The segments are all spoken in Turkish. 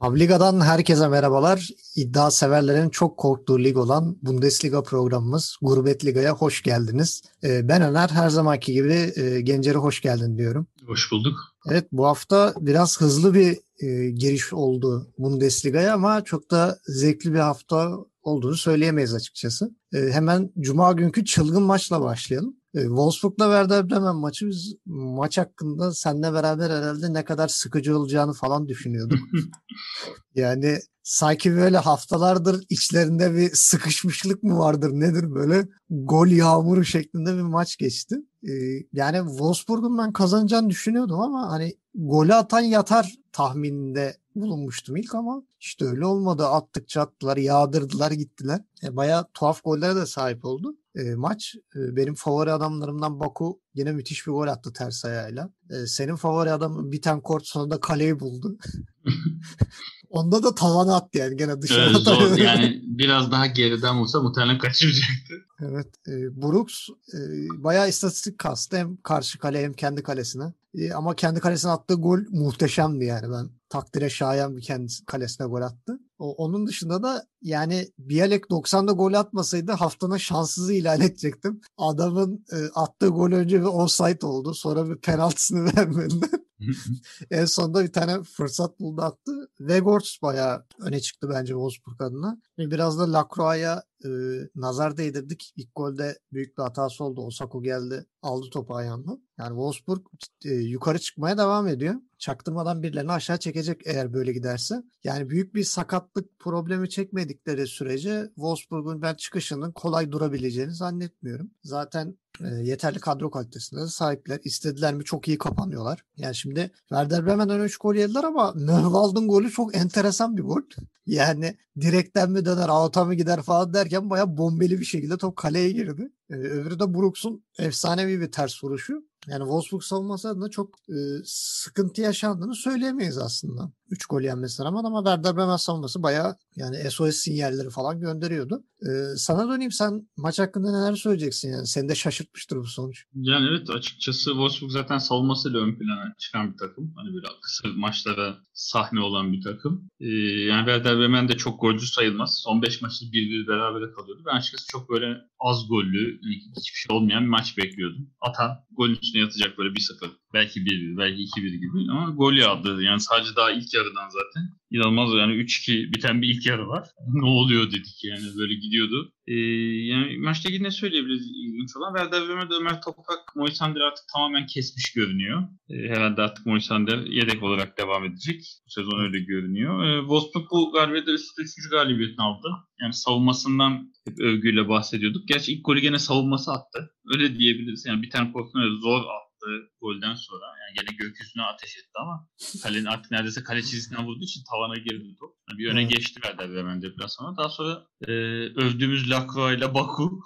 Avliga'dan herkese merhabalar. İddia severlerin çok korktuğu lig olan Bundesliga programımız Gurbet Liga'ya hoş geldiniz. Ee, ben Öner, her zamanki gibi e, Gencer'e hoş geldin diyorum. Hoş bulduk. Evet bu hafta biraz hızlı bir e, giriş oldu Bundesliga'ya ama çok da zevkli bir hafta olduğunu söyleyemeyiz açıkçası. E, hemen Cuma günkü çılgın maçla başlayalım. E, Wolfsburg'la Werder Bremen maçı biz maç hakkında seninle beraber herhalde ne kadar sıkıcı olacağını falan düşünüyorduk. yani sanki böyle haftalardır içlerinde bir sıkışmışlık mı vardır nedir böyle gol yağmuru şeklinde bir maç geçti. Ee, yani Wolfsburg'un ben kazanacağını düşünüyordum ama hani golü atan yatar tahmininde bulunmuştum ilk ama işte öyle olmadı. Attıkça attılar, yağdırdılar, gittiler. E, bayağı tuhaf gollere de sahip oldu. E, maç e, benim favori adamlarımdan Baku yine müthiş bir gol attı ters ayağıyla. E, senin favori adamın Biten Kort sonunda kaleyi buldu. Onda da tavana attı yani gene dışarı evet, zor. Yani biraz daha geriden olsa muhtemelen kaçıracaktı. Evet. E, Brooks e, bayağı istatistik kastı hem karşı kale hem kendi kalesine. E, ama kendi kalesine attığı gol muhteşemdi yani ben takdire şayan bir kendi kalesine gol attı. O, onun dışında da yani Bialek 90'da gol atmasaydı haftanın şanssızı ilan edecektim. Adamın e, attığı gol önce bir offside oldu. Sonra bir penaltısını vermediler. en sonunda bir tane fırsat buldu attı. Vegors bayağı öne çıktı bence Wolfsburg adına. Biraz da Lacroix'a e, nazar değdirdik. İlk golde büyük bir hatası oldu. Osako geldi aldı topu ayağında. Yani Wolfsburg e, yukarı çıkmaya devam ediyor. Çaktırmadan birilerini aşağı çekecek eğer böyle giderse. Yani büyük bir sakatlık problemi çekmedikleri sürece Wolfsburg'un ben çıkışının kolay durabileceğini zannetmiyorum. Zaten e, yeterli kadro kalitesinde de sahipler. İstediler mi çok iyi kapanıyorlar. Yani şimdi Werder Bremen'den 3 gol yediler ama Neuwald'ın golü çok enteresan bir gol. Yani direkten mi döner, out'a mı gider falan derken baya bombeli bir şekilde top kaleye girdi. Ee, öbürü de Brooks'un efsanevi bir ters vuruşu. Yani Wolfsburg savunması adına çok e, sıkıntı yaşandığını söyleyemeyiz aslında. 3 gol yenmesine rağmen ama Werder Bremen savunması bayağı yani SOS sinyalleri falan gönderiyordu. Ee, sana döneyim sen maç hakkında neler söyleyeceksin yani? Seni de şaşırtmıştır bu sonuç. Yani evet açıkçası Wolfsburg zaten savunmasıyla ön plana çıkan bir takım. Hani böyle kısa maçlara sahne olan bir takım. Ee, yani Werder Bremen de çok golcü sayılmaz. Son 5 maçta bir bir berabere kalıyordu. Ben açıkçası çok böyle az gollü, hiçbir şey olmayan bir maç bekliyordum. Atan golün üstüne yatacak böyle 1-0. Belki 1-1, belki 2-1 gibi ama gol yağdı. Yani sadece daha ilk yarıdan zaten. İnanılmaz yani 3-2 biten bir ilk yarı var. ne oluyor dedik yani böyle gidiyordu. Ee, yani maçta yine söyleyebiliriz ilginç olan. Werder Bremen'de Ömer Toprak Moisander artık tamamen kesmiş görünüyor. Ee, herhalde artık Moisander yedek olarak devam edecek. Bu sezon öyle görünüyor. Ee, Wolfsburg bu galibiyette üst 3. galibiyetini aldı. Yani savunmasından hep övgüyle bahsediyorduk. Gerçi ilk golü gene savunması attı. Öyle diyebiliriz. Yani bir tane pozisyon zor attı attığı golden sonra yani gene gökyüzüne ateş etti ama kalenin artık neredeyse kale çizgisinden vurduğu için tavana girdi top. Yani bir öne geçti verdi hemen deplasmana. Daha sonra e, övdüğümüz Lacroix ile Baku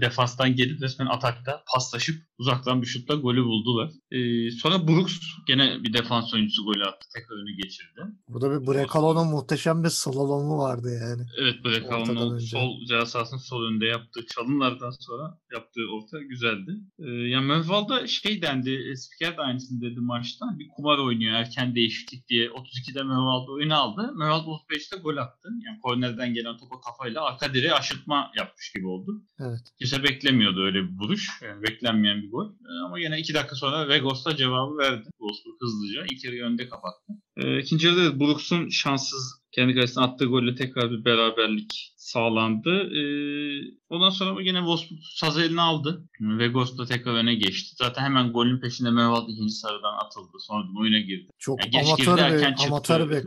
defastan gelip resmen atakta paslaşıp uzaktan bir şutla golü buldular. E, sonra Brooks gene bir defans oyuncusu golü attı. Tekrar önü geçirdi. Burada bir Brekalo'nun muhteşem bir slalomu vardı yani. Evet Brekalo'nun sol cihazasının sol önünde yaptığı çalımlardan sonra yaptığı orta güzeldi. E, yani Mönval'da şey dendi, spiker de aynısını dedi maçta. Bir kumar oynuyor erken değişiklik diye. 32'de Mönval'da oyunu aldı. Mönval'da 35'te gol attı. Yani kornerden gelen topa kafayla arka direğe aşırtma yapmış gibi oldu. Evet. Kimse beklemiyordu öyle bir vuruş. Yani beklenmeyen bir gol. Ee, ama yine iki dakika sonra Vegos da cevabı verdi. Wolfsburg hızlıca. İlk yarıyı önde kapattı. Ee, ikinci yarıda Brooks'un şanssız kendi kalesine attığı golle tekrar bir beraberlik sağlandı. Ee, ondan sonra yine Wolfsburg saz eline aldı. Vegos da tekrar öne geçti. Zaten hemen golün peşinde Mevald ikinci sarıdan atıldı. Sonra oyuna girdi. Çok yani amatör, bir, amatör bir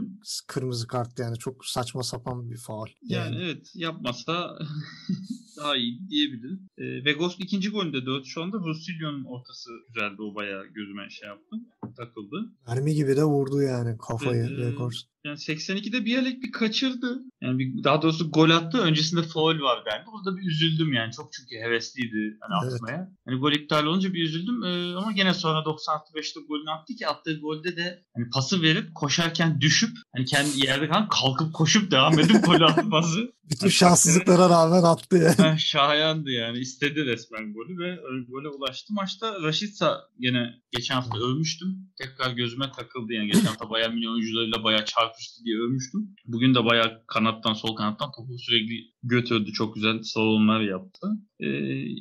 kırmızı kart yani. Çok saçma sapan bir faal. Yani, yani evet yapmasa daha iyi diyebilirim. E, Vegos ikinci golünde 4 şu anda. Rosilio'nun ortası güzeldi. O bayağı gözüme şey yaptı. Takıldı. Mermi gibi de vurdu yani kafayı e, Vegos. Yani 82'de Bialek bir kaçırdı. Yani Yani bir, daha doğrusu gol attı. Öncesinde foul var bende. Orada bir üzüldüm yani. Çok çünkü hevesliydi hani evet. atmaya. Hani gol iptal olunca bir üzüldüm. Ee, ama gene sonra 95'te golünü attı ki attığı golde de hani pası verip koşarken düşüp hani kendi yerde kalan kalkıp koşup devam edip gol atması. Bütün şanssızlıklara rağmen attı yani. Şayandı yani. İstedi resmen golü ve gole ulaştı. Maçta Raşitsa yine geçen hafta övmüştüm. Tekrar gözüme takıldı yani. Geçen hafta bayağı milyon oyuncularıyla bayağı çarpıştı diye övmüştüm. Bugün de bayağı kanattan sol kanattan topu sürekli götürdü. Çok güzel savunmalar yaptı. Ee,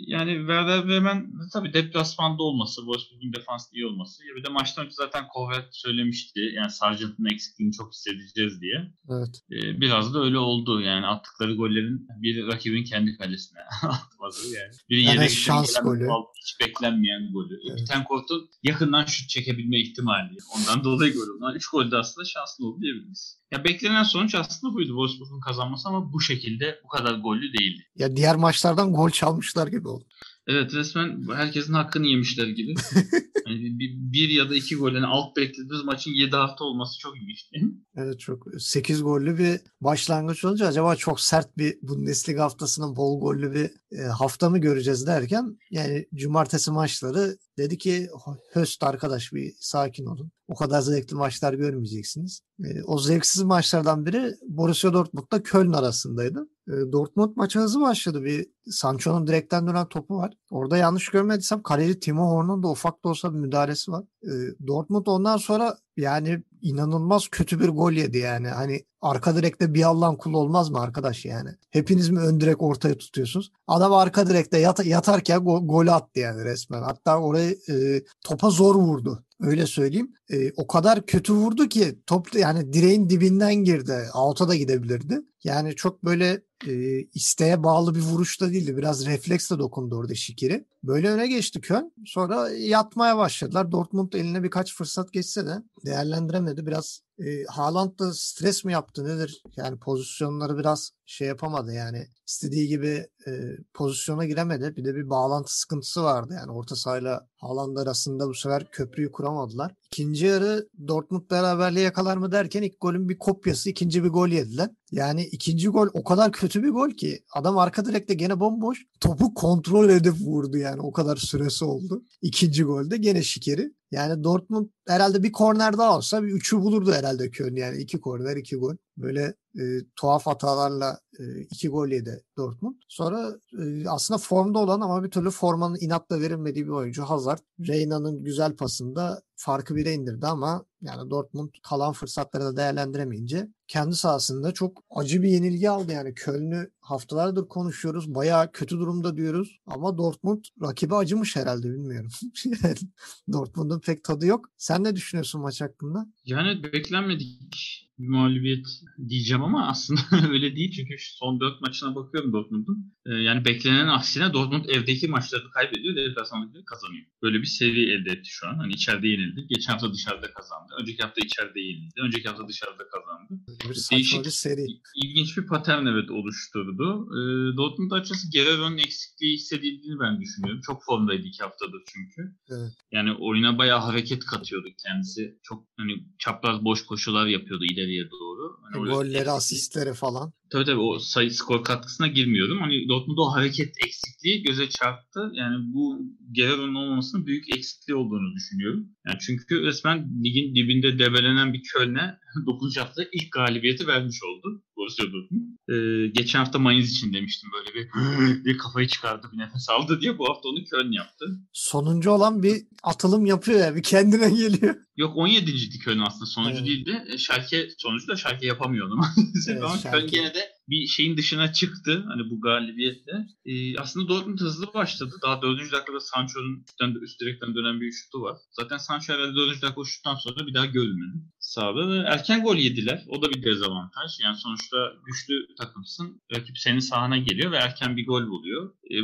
yani Werder Bremen tabii deplasmanda olması, Wolfsburg'un defans iyi olması. Ya bir de maçtan önce zaten Kovret söylemişti. Yani Sargent'ın eksikliğini çok hissedeceğiz diye. Evet. Ee, biraz da öyle oldu. Yani attıkları gollerin bir rakibin kendi kalesine atmadı yani. Bir yani şans golü. Hiç beklenmeyen golü. Evet. Bittencourt'un yakından şut çekebilme ihtimali. Ondan dolayı gol oldu. 3 golde aslında şanslı oldu diyebiliriz. Ya beklenen sonuç aslında buydu Wolfsburg'un kazanması ama bu şekilde bu kadar gollü değildi. Ya diğer maçlardan gol çalmışlar gibi oldu. Evet resmen herkesin hakkını yemişler gibi. yani bir, bir ya da iki gol. Yani alt beklediğimiz maçın 7 hafta olması çok ilginç Evet çok 8 gollü bir başlangıç olunca acaba çok sert bir Bundesliga haftasının bol gollü bir e, hafta mı göreceğiz derken yani cumartesi maçları dedi ki höst arkadaş bir sakin olun. O kadar zevkli maçlar görmeyeceksiniz. E, o zevksiz maçlardan biri Borussia Dortmund'la Köln arasındaydı. E, Dortmund maçı hızlı başladı. Bir Sancho'nun direkten dönen topu var. Orada yanlış görmediysem kaleci Timo Horn'un da ufak da olsa bir müdahalesi var. E, Dortmund ondan sonra yani inanılmaz kötü bir gol yedi yani. Hani arka direkte bir Allah'ın kulu olmaz mı arkadaş yani? Hepiniz mi ön direk ortaya tutuyorsunuz? Adam arka direkte yat yatarken go golü attı yani resmen. Hatta orayı e, topa zor vurdu. Öyle söyleyeyim. E, o kadar kötü vurdu ki top yani direğin dibinden girdi. Out'a da gidebilirdi. Yani çok böyle e, isteğe bağlı bir vuruş da değildi. Biraz refleksle dokundu orada Şikiri. Böyle öne geçti Köln. Sonra yatmaya başladılar. Dortmund eline birkaç fırsat geçse de değerlendiremedi. Biraz e, Haaland da stres mi yaptı nedir? Yani pozisyonları biraz şey yapamadı yani istediği gibi e, pozisyona giremedi. Bir de bir bağlantı sıkıntısı vardı yani orta sahayla Haaland arasında bu sefer köprüyü kuramadılar. İkinci yarı Dortmund beraberliği yakalar mı derken ilk golün bir kopyası ikinci bir gol yediler. Yani ikinci gol o kadar kötü bir gol ki adam arka direkte gene bomboş topu kontrol edip vurdu yani o kadar süresi oldu. İkinci golde gene şikeri. Yani Dortmund herhalde bir korner daha olsa bir üçü bulurdu herhalde Köln yani iki korner iki gol. Böyle e, tuhaf hatalarla e, iki gol yedi Dortmund. Sonra e, aslında formda olan ama bir türlü formanın inatla verilmediği bir oyuncu Hazard. Reyna'nın güzel pasında farkı bire indirdi ama yani Dortmund kalan fırsatları da değerlendiremeyince kendi sahasında çok acı bir yenilgi aldı. Yani Köln'ü haftalardır konuşuyoruz. Bayağı kötü durumda diyoruz. Ama Dortmund rakibi acımış herhalde bilmiyorum. Dortmund'un pek tadı yok. Sen ne düşünüyorsun maç hakkında? Yani beklenmedik bir mağlubiyet diyeceğim ama aslında öyle değil. Çünkü son 4 maçına bakıyorum Dortmund'un. Ee, yani beklenen aksine Dortmund evdeki maçlarını kaybediyor. Deplasmandaki kazanıyor. Böyle bir seviye elde etti şu an. Hani içeride yenildi. Geçen hafta dışarıda kazandı. Önceki hafta içeride yenildi. Önceki hafta dışarıda kazandı. Bir Değişik, bir seri. ilginç bir patern evet oluşturdu. Ee, Dortmund açısı Guerrero'nun eksikliği hissedildiğini ben düşünüyorum. Çok formdaydı iki haftadır çünkü. Evet. Yani oyuna bayağı hareket katıyordu kendisi. Çok hani çapraz boş koşular yapıyordu ileriye doğru. Hani Golleri, asistleri falan. Tabii tabii o sayı skor katkısına girmiyordum. Hani Dortmund'da o hareket eksikliği göze çarptı. Yani bu Guerrero'nun olmamasının büyük eksikliği olduğunu düşünüyorum. Yani çünkü resmen ligin dibinde debelenen bir Köln'e 9. hafta ilk galibiyeti vermiş oldu. Dortmund. Ee, geçen hafta Mainz için demiştim böyle bir, bir kafayı çıkardı bir nefes aldı diye. Bu hafta onu Köln yaptı. Sonuncu olan bir atılım yapıyor ya bir kendine geliyor. Yok 17. Köln aslında sonucu evet. değildi. E, Schalke sonucu da Schalke yapamıyor onu. evet, Ama. Köln gene de bir şeyin dışına çıktı hani bu galibiyetle. Ee, aslında Dortmund hızlı başladı. Daha 4. dakikada Sancho'nun üstten, üst direkten dönen bir şutu var. Zaten Sancho herhalde 4. dakika şuttan sonra bir daha görülmedi sahada ve erken gol yediler. O da bir dezavantaj. Yani sonuçta güçlü takımsın. Rakip senin sahana geliyor ve erken bir gol buluyor. E,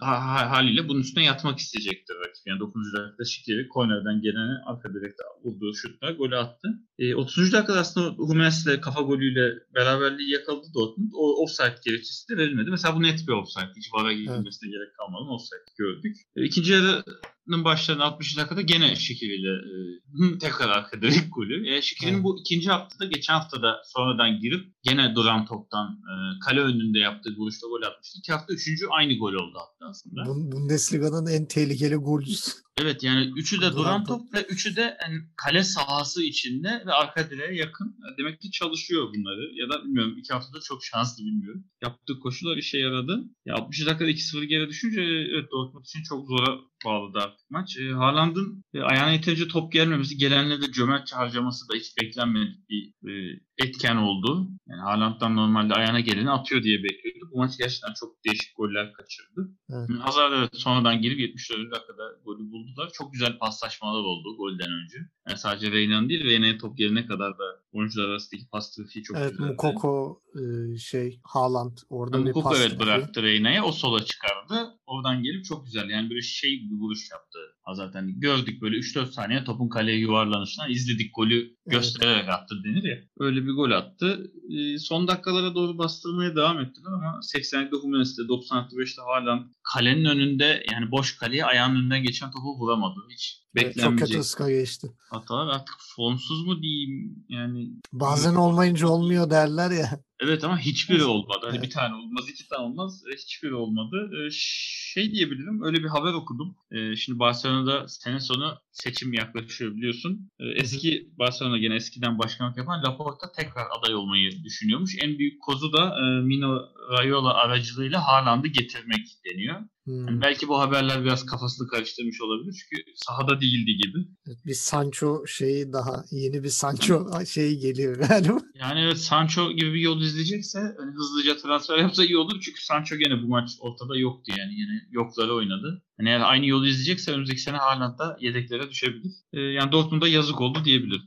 ha, haliyle bunun üstüne yatmak isteyecektir rakip. Yani 9. dakikada Şikeri kornerden gelene arka direkte vurduğu şutla golü attı. E, 30. dakikada aslında Hummels'le kafa golüyle beraberliği yakaladı Dortmund. O offside gerekçesi de verilmedi. Mesela bu net bir offside. Hiç VAR'a gidilmesine evet. gerek kalmadan offside gördük. E, ikinci yarı başlarında 60 dakikada gene Şikiri ile e, tekrar arkada ilk golü. E, Şikiri'nin evet. bu ikinci haftada geçen haftada sonradan girip gene duran toptan e, kale önünde yaptığı vuruşta gol atmıştı. İki hafta üçüncü aynı gol oldu hatta aslında. Bundesliga'nın en tehlikeli golcüsü. Evet yani üçü de duran top ve üçü de yani kale sahası içinde ve arka direğe yakın. Demek ki çalışıyor bunları. Ya da bilmiyorum iki haftada çok şanslı bilmiyorum. Yaptığı koşular işe yaradı. Ya 60 dakikada 2-0 geri düşünce evet Dortmund için çok zora bağladı artık maç. E, Haaland'ın e, ayağına yeterince top gelmemesi, gelenle de cömertçe harcaması da hiç beklenmedik bir e, etken oldu. Yani Haaland'dan normalde ayağına geleni atıyor diye bekliyorduk. Bu maç gerçekten çok değişik goller kaçırdı. Evet. Hazard evet sonradan girip 74. dakikada golü buldular. Çok güzel paslaşmalar oldu golden önce. Yani sadece Reyna'nın değil Reyna'ya top gelene kadar da oyuncular arasındaki pas trafiği çok evet, güzeldi. Mukoko e, şey Haaland orada yani bir Mukoko pas evet trafiği. bıraktı Reyna'ya. O sola çıkardı. Oradan gelip çok güzel yani böyle şey bir vuruş yaptı. Zaten gördük böyle 3-4 saniye topun kaleye yuvarlanışından izledik golü göstererek evet. attı denir ya. Öyle bir gol attı. E, son dakikalara doğru bastırmaya devam ettiler ama 80'likte Hummels'te 95'te hala kalenin önünde yani boş kaleye ayağının önünden geçen topu vuramadı. Hiç beklenmeyecek. çok kötü ıska geçti. Hatalar artık formsuz mu diyeyim yani. Bazen olmayınca olmuyor derler ya. Evet ama hiçbiri olmadı. Hani evet. bir tane olmaz, iki tane olmaz. Hiçbiri olmadı. Şey diyebilirim. Öyle bir haber okudum. Şimdi Barcelona'da sene sonu seçim yaklaşıyor biliyorsun. Eski Barcelona gene eskiden başkanlık yapan Laporta tekrar aday olmayı düşünüyormuş. En büyük kozu da Mino Raiola aracılığıyla Haaland'ı getirmek deniyor. Hmm. Yani belki bu haberler biraz kafasını karıştırmış olabilir çünkü sahada değildi gibi. Bir Sancho şeyi daha yeni bir Sancho şeyi geliyor galiba. Yani evet Sancho gibi bir yol izleyecekse hani hızlıca transfer yapsa iyi olur çünkü Sancho gene bu maç ortada yoktu yani yine yokları oynadı. Hani eğer aynı yolu izleyecekse önümüzdeki sene Haaland da yedeklere düşebilir. Ee, yani Dortmund'a yazık oldu diyebilirim.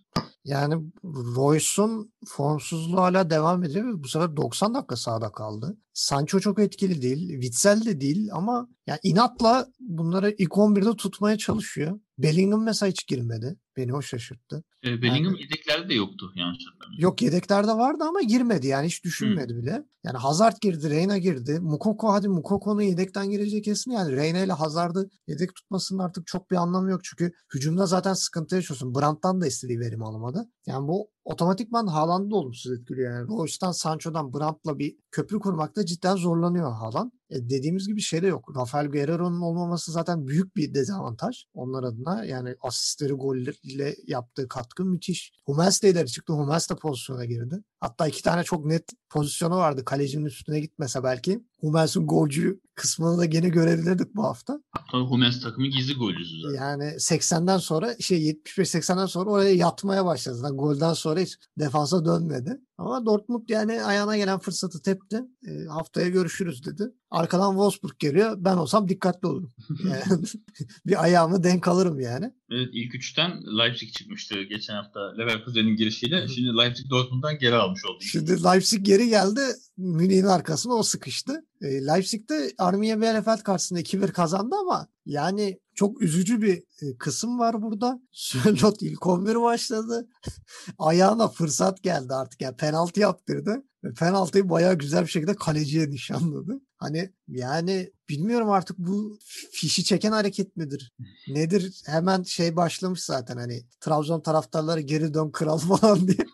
Yani Royce'un formsuzluğu hala devam ediyor ve bu sefer 90 dakika sahada kaldı. Sancho çok etkili değil. Witsel de değil ama yani inatla bunları ilk 11'de tutmaya çalışıyor. Bellingham mesela hiç girmedi. Beni o şaşırttı. E, Bellingham yani, yedeklerde de yoktu yanlış hatırlamıyorum. Yok yedeklerde vardı ama girmedi yani hiç düşünmedi hmm. bile. Yani Hazard girdi, Reyna girdi. Mukoko hadi Mukoko'nun yedekten gireceği kesin yani. Reyna ile Hazard'ı yedek tutmasının artık çok bir anlamı yok. Çünkü hücumda zaten sıkıntı yaşıyorsun. Brandt'tan da istediği verim alamadı. Yani bu otomatikman Haaland'ı da olumsuz etkiliyor. Yani Royce'dan Sancho'dan Brandt'la bir köprü kurmakta cidden zorlanıyor Haaland. E dediğimiz gibi şey de yok. Rafael Guerrero'nun olmaması zaten büyük bir dezavantaj onlar adına. Yani asistleri golle yaptığı katkı müthiş. Hummels de ileri çıktı. Hummels de pozisyona girdi. Hatta iki tane çok net pozisyonu vardı. Kalecinin üstüne gitmese belki. Hummels'in golcü kısmını da gene görebilirdik bu hafta. Hatta Hummels takımı gizli golcüsü zaten. Yani 80'den sonra şey 75-80'den sonra oraya yatmaya başladı. Zaten golden sonra hiç defansa dönmedi. Ama Dortmund yani ayağına gelen fırsatı tepti. E, haftaya görüşürüz dedi. Arkadan Wolfsburg geliyor. Ben olsam dikkatli olurum. Yani, bir ayağımı denk alırım yani. Evet ilk üçten Leipzig çıkmıştı geçen hafta Leverkusen'in girişiyle. Şimdi Leipzig Dortmund'dan geri almış oldu. Şimdi Leipzig geri geldi. Münih'in arkasına o sıkıştı. E, Leipzig'de Arminia Bielefeld karşısında 2-1 kazandı ama yani çok üzücü bir e, kısım var burada. Sörlot ilk 11 başladı. Ayağına fırsat geldi artık. Yani penaltı yaptırdı. Ve penaltıyı bayağı güzel bir şekilde kaleciye nişanladı. Hani yani bilmiyorum artık bu fişi çeken hareket midir? Nedir? Hemen şey başlamış zaten hani Trabzon taraftarları geri dön kral falan diye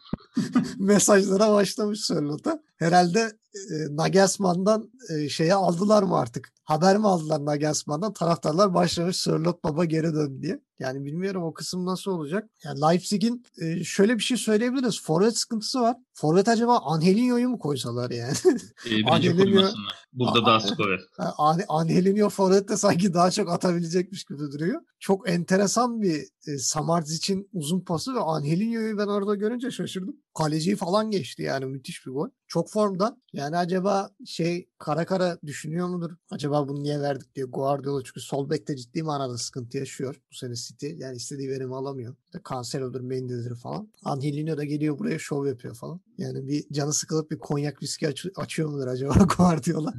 mesajlara başlamış Sörlot'a. Herhalde e, Nagelsmann'dan e, şeye aldılar mı artık? Haber mi aldılar Nagelsmann'dan? Taraftarlar başlamış Sörlot baba geri dön diye. Yani bilmiyorum o kısım nasıl olacak. Yani Leipzig'in e, şöyle bir şey söyleyebiliriz. Forvet sıkıntısı var. Forvet acaba Angelinho'yu mu koysalar yani? E, koymasınlar. Burada daha. Angelinho forvet de sanki daha çok atabilecekmiş gibi duruyor. Çok enteresan bir e, Samarz için uzun pası ve Angelinho'yu ben orada görünce şaşırdım. Kaleciyi falan geçti yani müthiş bir gol. Çok formda. Yani acaba şey kara kara düşünüyor mudur? Acaba bunu niye verdik diye Guardiola çünkü sol bekte ciddi manada sıkıntı yaşıyor bu sene City. Yani istediği verimi alamıyor. İşte Cancelo'dur, Mendy'dir falan. Angelino da geliyor buraya şov yapıyor falan. Yani bir canı sıkılıp bir konyak viski aç- açıyor mudur acaba Guardiola?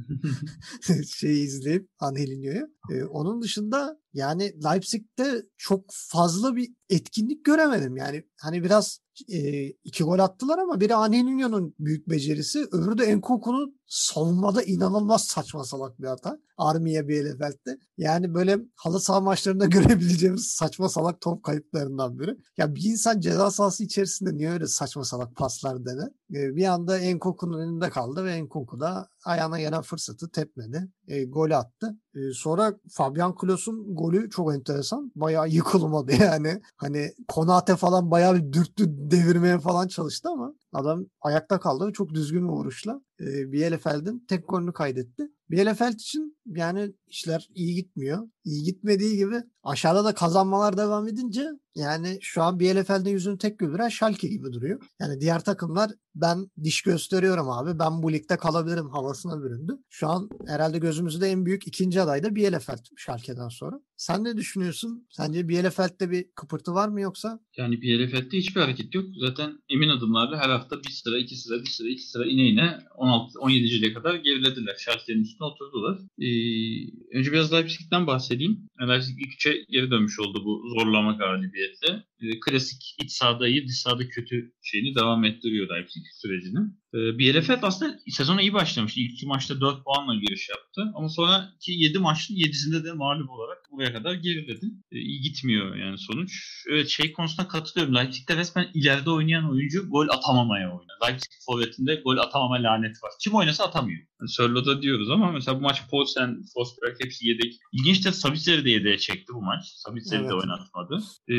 şeyi izleyip Angelino'yu. Ee, onun dışında yani Leipzig'te çok fazla bir etkinlik göremedim. Yani hani biraz e, iki gol attılar ama biri Angelinho'nun büyük becerisi, öbürü de Enkuku'nun savunmada inanılmaz saçma salak bir hata. Armiye Bielefeld'de. Yani böyle halı saha maçlarında görebileceğimiz saçma salak top kayıplarından biri. Ya bir insan ceza sahası içerisinde niye öyle saçma salak paslar dener? Ee, bir anda Enkunku'nun önünde kaldı ve Enkunku da ayağına gelen fırsatı tepmedi. E, gol attı. E, sonra Fabian Klos'un golü çok enteresan. Bayağı yıkılmadı yani. Hani Konate falan bayağı bir dürttü devirmeye falan çalıştı ama adam ayakta kaldı ve çok düzgün bir vuruşla e, Bielefeld'in tek golünü kaydetti. Bielefeld için yani işler iyi gitmiyor. İyi gitmediği gibi aşağıda da kazanmalar devam edince yani şu an Bielefeld'in yüzünü tek güldüren Schalke gibi duruyor. Yani diğer takımlar ben diş gösteriyorum abi ben bu ligde kalabilirim havasına büründü. Şu an herhalde gözümüzde en büyük ikinci aday da Bielefeld Schalke'den sonra. Sen ne düşünüyorsun? Sence Bielefeld'de bir kıpırtı var mı yoksa? Yani Bielefeld'de hiçbir hareket yok. Zaten emin adımlarla her hafta bir sıra, iki sıra, bir sıra, iki sıra ine ine 16 17. kadar gerilediler. Schalke'nin üstüne oturdular. Ee, önce biraz Leipzig'den bahsedeyim. Leipzig ilk üçe geri dönmüş oldu bu zorlama galibiyetle. Ee, klasik iç sahada iyi, dış sahada kötü şeyini devam ettiriyor Leipzig sürecini. Ee, Bielefeld aslında sezona iyi başlamış. İlk iki maçta 4 puanla giriş yaptı. Ama sonraki 7 maçın 7'sinde de mağlup olarak buraya kadar geriledi. Ee, iyi gitmiyor yani sonuç. Evet şey konusunda katılıyorum. Leipzig'te resmen ileride oynayan oyuncu gol atamamaya oynuyor. Leipzig forvetinde gol atamama lanet var. Kim oynasa atamıyor. Yani Sörlo'da diyoruz ama mesela bu maç Poulsen, Forsberg hepsi yedek. İlginç de Sabitzer'i de yedeğe çekti bu maç. Sabitzer'i evet. de oynatmadı. Ee,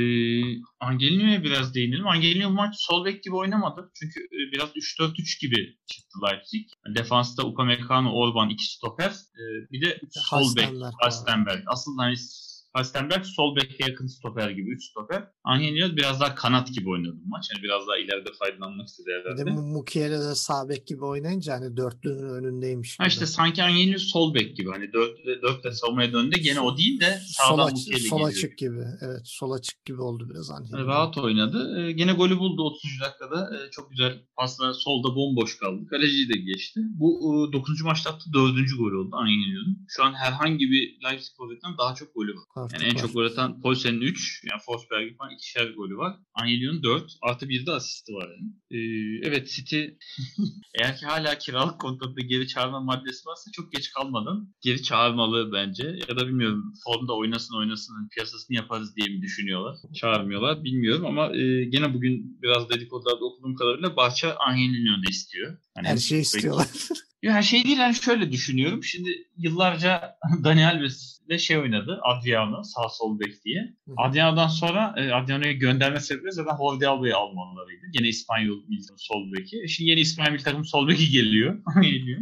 Angelino'ya biraz değinelim. Angelino bu maç sol bek gibi oynamadı. Çünkü e, biraz 3-4-3 gibi çıktı Leipzig. Defansta Upamecano, Orban iki stoper. Ee, bir de sol bek Halstenberg. Aslında hani Halstenberg sol beke yakın stoper gibi 3 stoper. Angelino biraz daha kanat gibi oynadı maç. Yani biraz daha ileride faydalanmak istedi herhalde. Bir de Mukiele de sağ bek gibi oynayınca hani dörtlünün önündeymiş. Ha işte sanki Angelino sol bek gibi. Hani dörtte, dörtte savunmaya döndü. Gene o değil de sağdan sol, Mukiele sol açık gibi. Evet sol açık gibi oldu biraz Angelino. Yani rahat oynadı. Ee, gene golü buldu 30. dakikada. Ee, çok güzel pasla solda bomboş kaldı. Kaleciyi de geçti. Bu e, 9. maçta attığı 4. gol oldu Angelino'nun. Şu an herhangi bir Leipzig forvetten daha çok golü var. Artık yani en var. çok gol atan Poulsen'in 3, yani Forsberg'in falan ikişer golü var. Angelio'nun 4, artı bir de asisti var yani. Ee, evet City eğer ki hala kiralık kontratında geri çağırma maddesi varsa çok geç kalmadan geri çağırmalı bence. Ya da bilmiyorum formda oynasın oynasın piyasasını yaparız diye mi düşünüyorlar? Çağırmıyorlar bilmiyorum ama e, gene bugün biraz dedikodularda okuduğum kadarıyla Bahçe Angelio'da istiyor. Hani Her şeyi istiyorlar. Ya şey değil hani şöyle düşünüyorum. Şimdi yıllarca Dani Alves ile şey oynadı. Adriano sağ sol bek diye. Adriano'dan sonra e, Adriano'yu gönderme sebebi zaten Hordialdo'yu almalarıydı. Gene İspanyol milli sol beki. E şimdi yeni İspanyol milli takım sol beki geliyor. geliyor.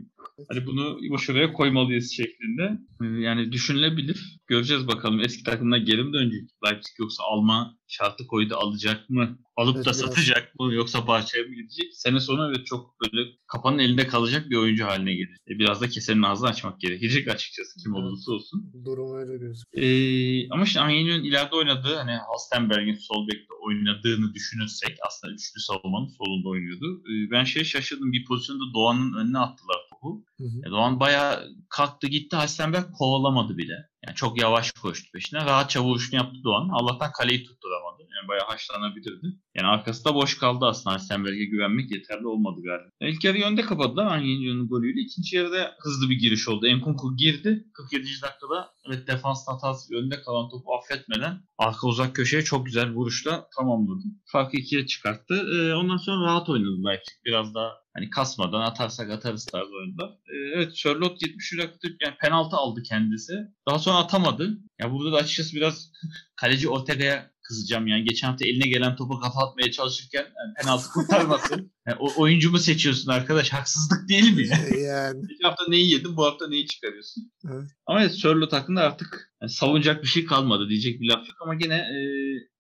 Hani bunu şuraya koymalıyız şeklinde. E, yani düşünülebilir. Göreceğiz bakalım eski takımına geri mi dönecek Leipzig yoksa alma şartı koydu alacak mı? Alıp evet, da satacak mı yoksa bahçeye mi gidecek? Sene sonu evet çok böyle kafanın elinde kalacak bir oyuncu haline gelir. E, biraz da kesenin ağzını açmak gerekecek açıkçası kim olursa olsun. Durum öyle gözüküyor. Ee, ama işte Angelino'nun ileride oynadığı hani Halstenberg'in sol bekte oynadığını düşünürsek aslında üçlü savunmanın solunda oynuyordu. Ee, ben şey şaşırdım bir pozisyonda Doğan'ın önüne attılar topu. Hı hı. E, Doğan bayağı kalktı gitti Halstenberg kovalamadı bile. Yani çok yavaş koştu peşine. Rahatça vuruşunu yaptı Doğan. Allah'tan kaleyi tutturamadı. Yani bayağı haşlanabilirdi. Yani arkası da boş kaldı aslında. Halstenberg'e güvenmek yeterli olmadı galiba. Yani ilk yarı önde kapadılar Angelino'nun golüyle. İkinci yarıda hızlı bir giriş oldu. Enkunku girdi. 47. dakikada evet defans hatası önde kalan topu affetmeden arka uzak köşeye çok güzel vuruşla tamamladı. Farkı ikiye çıkarttı. Ee, ondan sonra rahat oynadı Leipzig. Biraz daha hani kasmadan atarsak atarız tarzı oyunda. Ee, evet Charlotte 70 dakikada yani penaltı aldı kendisi. Daha sonra atamadı. Ya burada da açıkçası biraz kaleci Ortega'ya kızacağım yani. Geçen hafta eline gelen topu kafa atmaya çalışırken yani penaltı kurtarmasın. Yani o oyuncu mu seçiyorsun arkadaş? Haksızlık değil mi? Yani. Geçen hafta neyi yedin bu hafta neyi çıkarıyorsun? Evet. Ama evet Sörlot hakkında artık yani savunacak bir şey kalmadı diyecek bir laf yok ama gene e,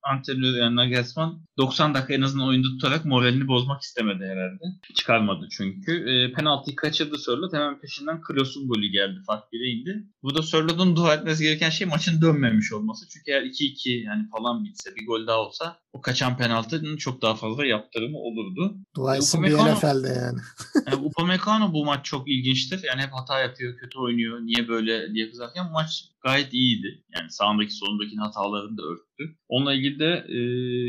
antrenör yani Nagelsmann 90 dakika en azından oyunda tutarak moralini bozmak istemedi herhalde. Çıkarmadı çünkü. E, penaltıyı kaçırdı Sörlot. Hemen peşinden Klos'un golü geldi. Fark bireydi. Burada Sörlot'un dua etmesi gereken şey maçın dönmemiş olması. Çünkü eğer 2-2 yani falan bitse bir gol daha olsa o kaçan penaltının çok daha fazla yaptırımı olurdu. Dua etsin bir NFL'de yani. yani Upamecano bu maç çok ilginçtir. Yani hep hata yapıyor, kötü oynuyor. Niye böyle diye kızarken maç gayet iyiydi. Yani sağındaki solundaki hatalarını da örttü. Onunla ilgili de e,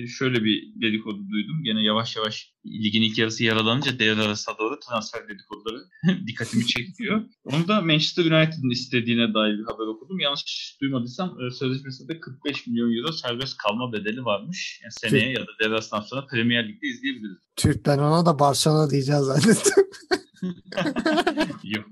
şöyle bir dedikodu duydum. Gene yavaş yavaş ligin ilk yarısı yaralanınca devre arasına doğru transfer dedikoduları dikkatimi çekiyor. Onu da Manchester United'ın istediğine dair bir haber okudum. Yanlış duymadıysam e, sözleşmesinde 45 milyon euro serbest kalma bedeli varmış. Yani seneye ya da devre arasından sonra Premier Lig'de izleyebiliriz. Türk ben ona da Barcelona diyeceğiz zannettim. Yok.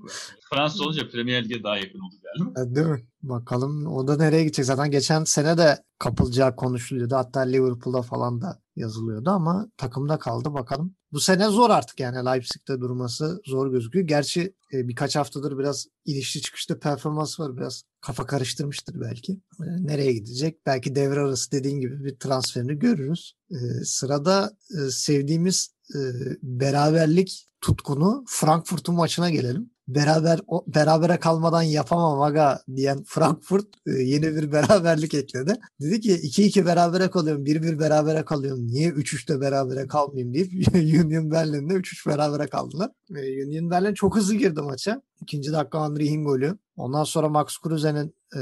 Fransız olunca Premier Lig'e daha yakın oldu galiba. Değil mi? Bakalım o da nereye gidecek. Zaten geçen sene de kapılacağı konuşuluyordu. Hatta Liverpool'da falan da yazılıyordu ama takımda kaldı bakalım. Bu sene zor artık yani Leipzig'te durması zor gözüküyor. Gerçi e, birkaç haftadır biraz inişli çıkışlı performans var. Biraz kafa karıştırmıştır belki. E, nereye gidecek? Belki devre arası dediğin gibi bir transferini görürüz. E, sırada e, sevdiğimiz e, beraberlik tutkunu Frankfurt'un maçına gelelim. Beraber o, berabere kalmadan yapamam aga diyen Frankfurt e, yeni bir beraberlik ekledi. Dedi ki 2-2 berabere kalıyorum, 1-1 berabere kalıyorum. Niye 3-3'te berabere kalmayayım deyip Union Berlin'de 3-3 berabere kaldılar. E, Union Berlin çok hızlı girdi maça. İkinci dakika Andri'nin golü. Ondan sonra Max Kruse'nin e,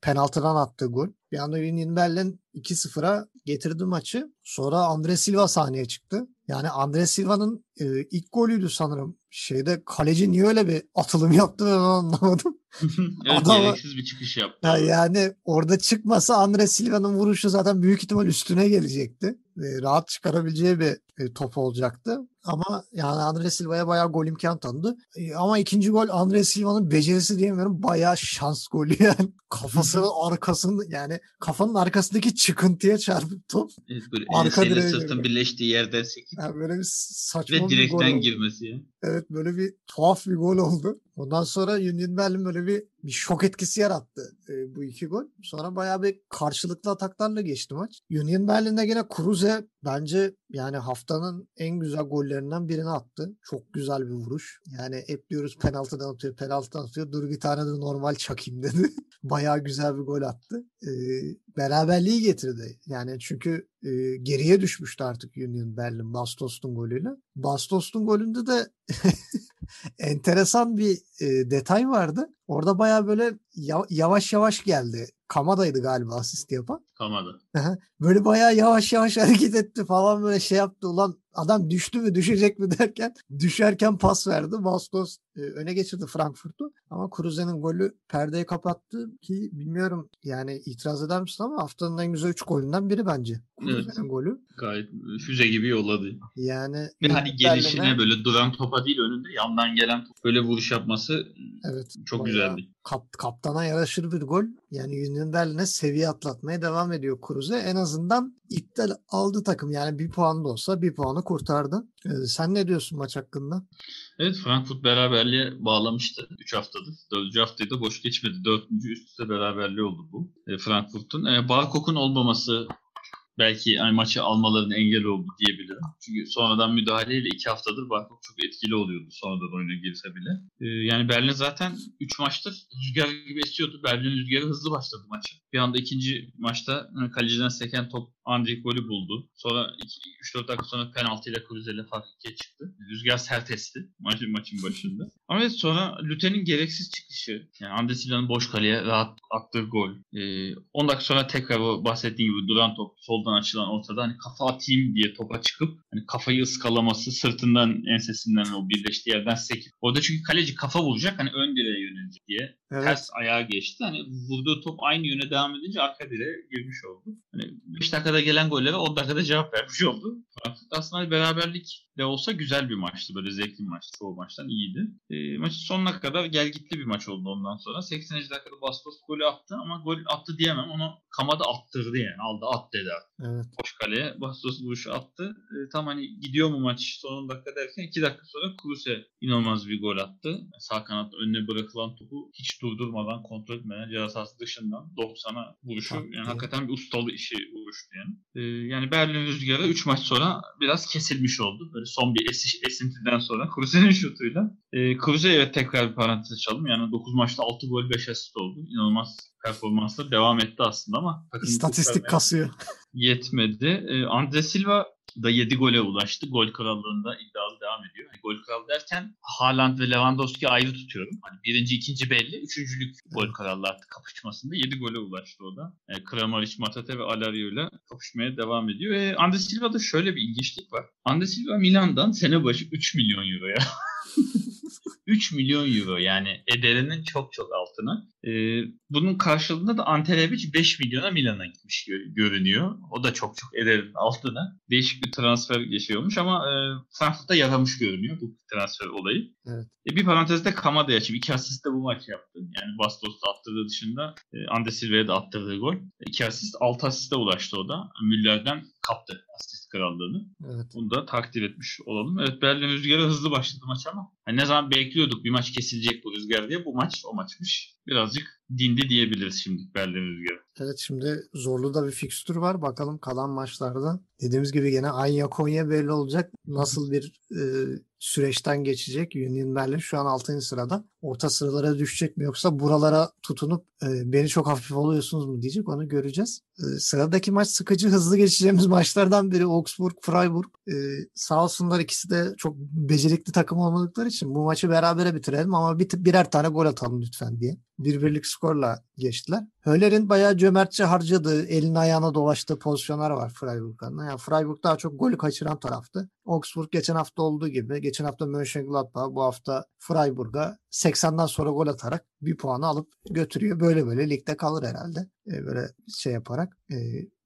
penaltıdan attığı gol. Bir anda Union Berlin 2-0'a getirdi maçı. Sonra Andre Silva sahneye çıktı. Yani Andre Silva'nın e, ilk golüydü sanırım. Şeyde kaleci niye öyle bir atılım yaptı ben anlamadım. evet, Adama- gereksiz bir çıkış yaptı. Ya yani orada çıkmasa Andre Silva'nın vuruşu zaten büyük ihtimal üstüne gelecekti. E, rahat çıkarabileceği bir e, top olacaktı. Ama yani Andre Silva'ya bayağı gol imkan tanıdı. E, ama ikinci gol Andre Silva'nın becerisi diyemiyorum. Bayağı şans golü yani. Kafasının arkasını yani kafanın arkasındaki çıkıntıya çarpıp top. Evet, böyle Arka direğe sırtın birleştiği yerden sekip Yani böyle bir saçma ve bir gol direkten girmesi. ya. Evet böyle bir tuhaf bir gol oldu. Ondan sonra Union Berlin böyle bir, bir şok etkisi yarattı e, bu iki gol. Sonra bayağı bir karşılıklı ataklarla geçti maç. Union Berlin'de gene Kruse bence yani haftanın en güzel gollerinden birini attı. Çok güzel bir vuruş. Yani hep diyoruz penaltıdan atıyor, penaltıdan atıyor. Dur bir tane de normal çakayım dedi. bayağı güzel bir gol attı. E, beraberliği getirdi. Yani çünkü e, geriye düşmüştü artık Union Berlin Bastos'un golüyle. Bastos'un golünde de enteresan bir e, detay vardı. Orada baya böyle ya- yavaş yavaş geldi. Kamada'ydı galiba asist yapan. Aha. Böyle bayağı yavaş yavaş hareket etti falan böyle şey yaptı. Ulan adam düştü mü düşecek mi derken düşerken pas verdi. Bastos e, öne geçirdi Frankfurt'u. Ama Kruse'nin golü perdeyi kapattı ki bilmiyorum yani itiraz eder misin ama haftanın en güzel 3 golünden biri bence. Kruse'nin golü. Gayet füze gibi yolladı. Yani Ve hani gelişine böyle duran topa değil önünde yandan gelen top böyle vuruş yapması evet, çok güzeldi. kap- kaptana yaraşır bir gol. Yani Union Berlin'e seviye atlatmaya devam ediyor Kruse. En azından iptal aldı takım. Yani bir puan da olsa bir puanı kurtardı. Ee, sen ne diyorsun maç hakkında? Evet Frankfurt beraberliğe bağlamıştı 3 haftadır. 4. haftayı da boş geçmedi. 4. üst üste beraberliği oldu bu e, Frankfurt'un. E, Barkok'un olmaması belki yani maçı almalarına engel oldu diyebilirim. Çünkü sonradan müdahaleyle 2 haftadır Barkok çok etkili oluyordu sonradan oyuna girse bile. E, yani Berlin zaten 3 maçtır rüzgar gibi esiyordu. Berlin rüzgarı hızlı başladı maçı. Bir anda ikinci maçta e, kaleciden seken top Andrik golü buldu. Sonra 3-4 dakika sonra penaltıyla Kruse'yle fark 2'ye çıktı. Rüzgar sert esti maçın, maçın başında. Ama sonra Lüten'in gereksiz çıkışı. Yani Andre Silva'nın boş kaleye rahat attığı gol. Ee, 10 dakika sonra tekrar o bahsettiğim gibi duran top soldan açılan ortada hani kafa atayım diye topa çıkıp hani kafayı ıskalaması sırtından ensesinden o birleştiği yerden sekip. Orada çünkü kaleci kafa vuracak hani ön direğe yönelecek diye Evet. ters ayağa geçti. Hani vurduğu top aynı yöne devam edince arka direğe girmiş oldu. Hani 5 dakikada gelen gollere 10 dakikada cevap vermiş oldu. Aslında beraberlik de olsa güzel bir maçtı. Böyle zevkli bir maçtı. Çoğu maçtan iyiydi. E, maçın sonuna kadar gelgitli bir maç oldu ondan sonra. 80. dakikada Bastos golü attı ama gol attı diyemem. Onu Kamada attırdı yani. Aldı at dedi. Evet. Boş kaleye Bastos vuruşu attı. E, tam hani gidiyor mu maç son dakika derken 2 dakika sonra Kruse inanılmaz bir gol attı. Sağ kanat önüne bırakılan topu hiç durdurmadan kontrol etmeden ceza sahası dışından 90'a vuruşu. Tabii. Yani hakikaten bir ustalı işi vuruştu yani. E, yani Berlin Rüzgarı 3 maç sonra biraz kesilmiş oldu. Böyle son bir esi- esintiden sonra Kruse'nin şutuyla. E, Kruse evet tekrar bir parantez açalım. Yani 9 maçta 6 gol 5 asist oldu. İnanılmaz performansla devam etti aslında ama İstatistik kasıyor. yetmedi. E, Andre Silva da 7 gole ulaştı. Gol krallığında iddialı devam ediyor. Yani gol kralı derken Haaland ve Lewandowski ayrı tutuyorum. Hani birinci, ikinci belli. Üçüncülük gol krallığı artık kapışmasında 7 gole ulaştı o da. Yani Kramaric, Matate ve Alario ile kapışmaya devam ediyor. Ve Andres Silva'da şöyle bir ilginçlik var. Andres Silva Milan'dan sene başı 3 milyon euroya 3 milyon euro yani ederinin çok çok altına. Ee, bunun karşılığında da Ante Rebic 5 milyona Milan'a gitmiş görünüyor. O da çok çok ederinin altına. Değişik bir transfer yaşıyormuş ama e, Frankfurt'ta yaramış görünüyor bu transfer olayı. Evet. E, bir parantezde Kamada açayım. İki asist de bu maç yaptı. Yani Bastos'ta attırdığı dışında e, Ande Silva'ya da attırdığı gol. İki asist, altı asiste ulaştı o da. Müller'den kaptı asist krallığını. Evet. Bunu da takdir etmiş olalım. Evet Berlin Rüzgarı hızlı başladı maç ama hani ne zaman bekliyorduk bir maç kesilecek bu rüzgar diye bu maç o maçmış. Birazcık dindi diyebiliriz şimdi Berlin Rüzgarı. Evet şimdi zorlu da bir fikstür var. Bakalım kalan maçlarda. Dediğimiz gibi gene Anya Konya belli olacak. Nasıl bir e, süreçten geçecek. Union Berlin şu an 6. sırada. Orta sıralara düşecek mi yoksa buralara tutunup e, beni çok hafif oluyorsunuz mu diyecek onu göreceğiz. E, sıradaki maç sıkıcı hızlı geçeceğimiz maçlardan biri Augsburg Freiburg. E, sağ olsunlar ikisi de çok becerikli takım olmadıkları için bu maçı berabere bitirelim ama bir, birer tane gol atalım lütfen diye. Bir birlik skorla geçtiler. Höller'in bayağı cömertçe harcadığı, elini ayağına dolaştığı pozisyonlar var Freiburg'dan. Yani Freiburg daha çok golü kaçıran taraftı. Augsburg geçen hafta olduğu gibi, geçen hafta Mönchengladbach, bu hafta Freiburg'a 80'den sonra gol atarak bir puanı alıp götürüyor. Böyle böyle ligde kalır herhalde. E, böyle şey yaparak, e,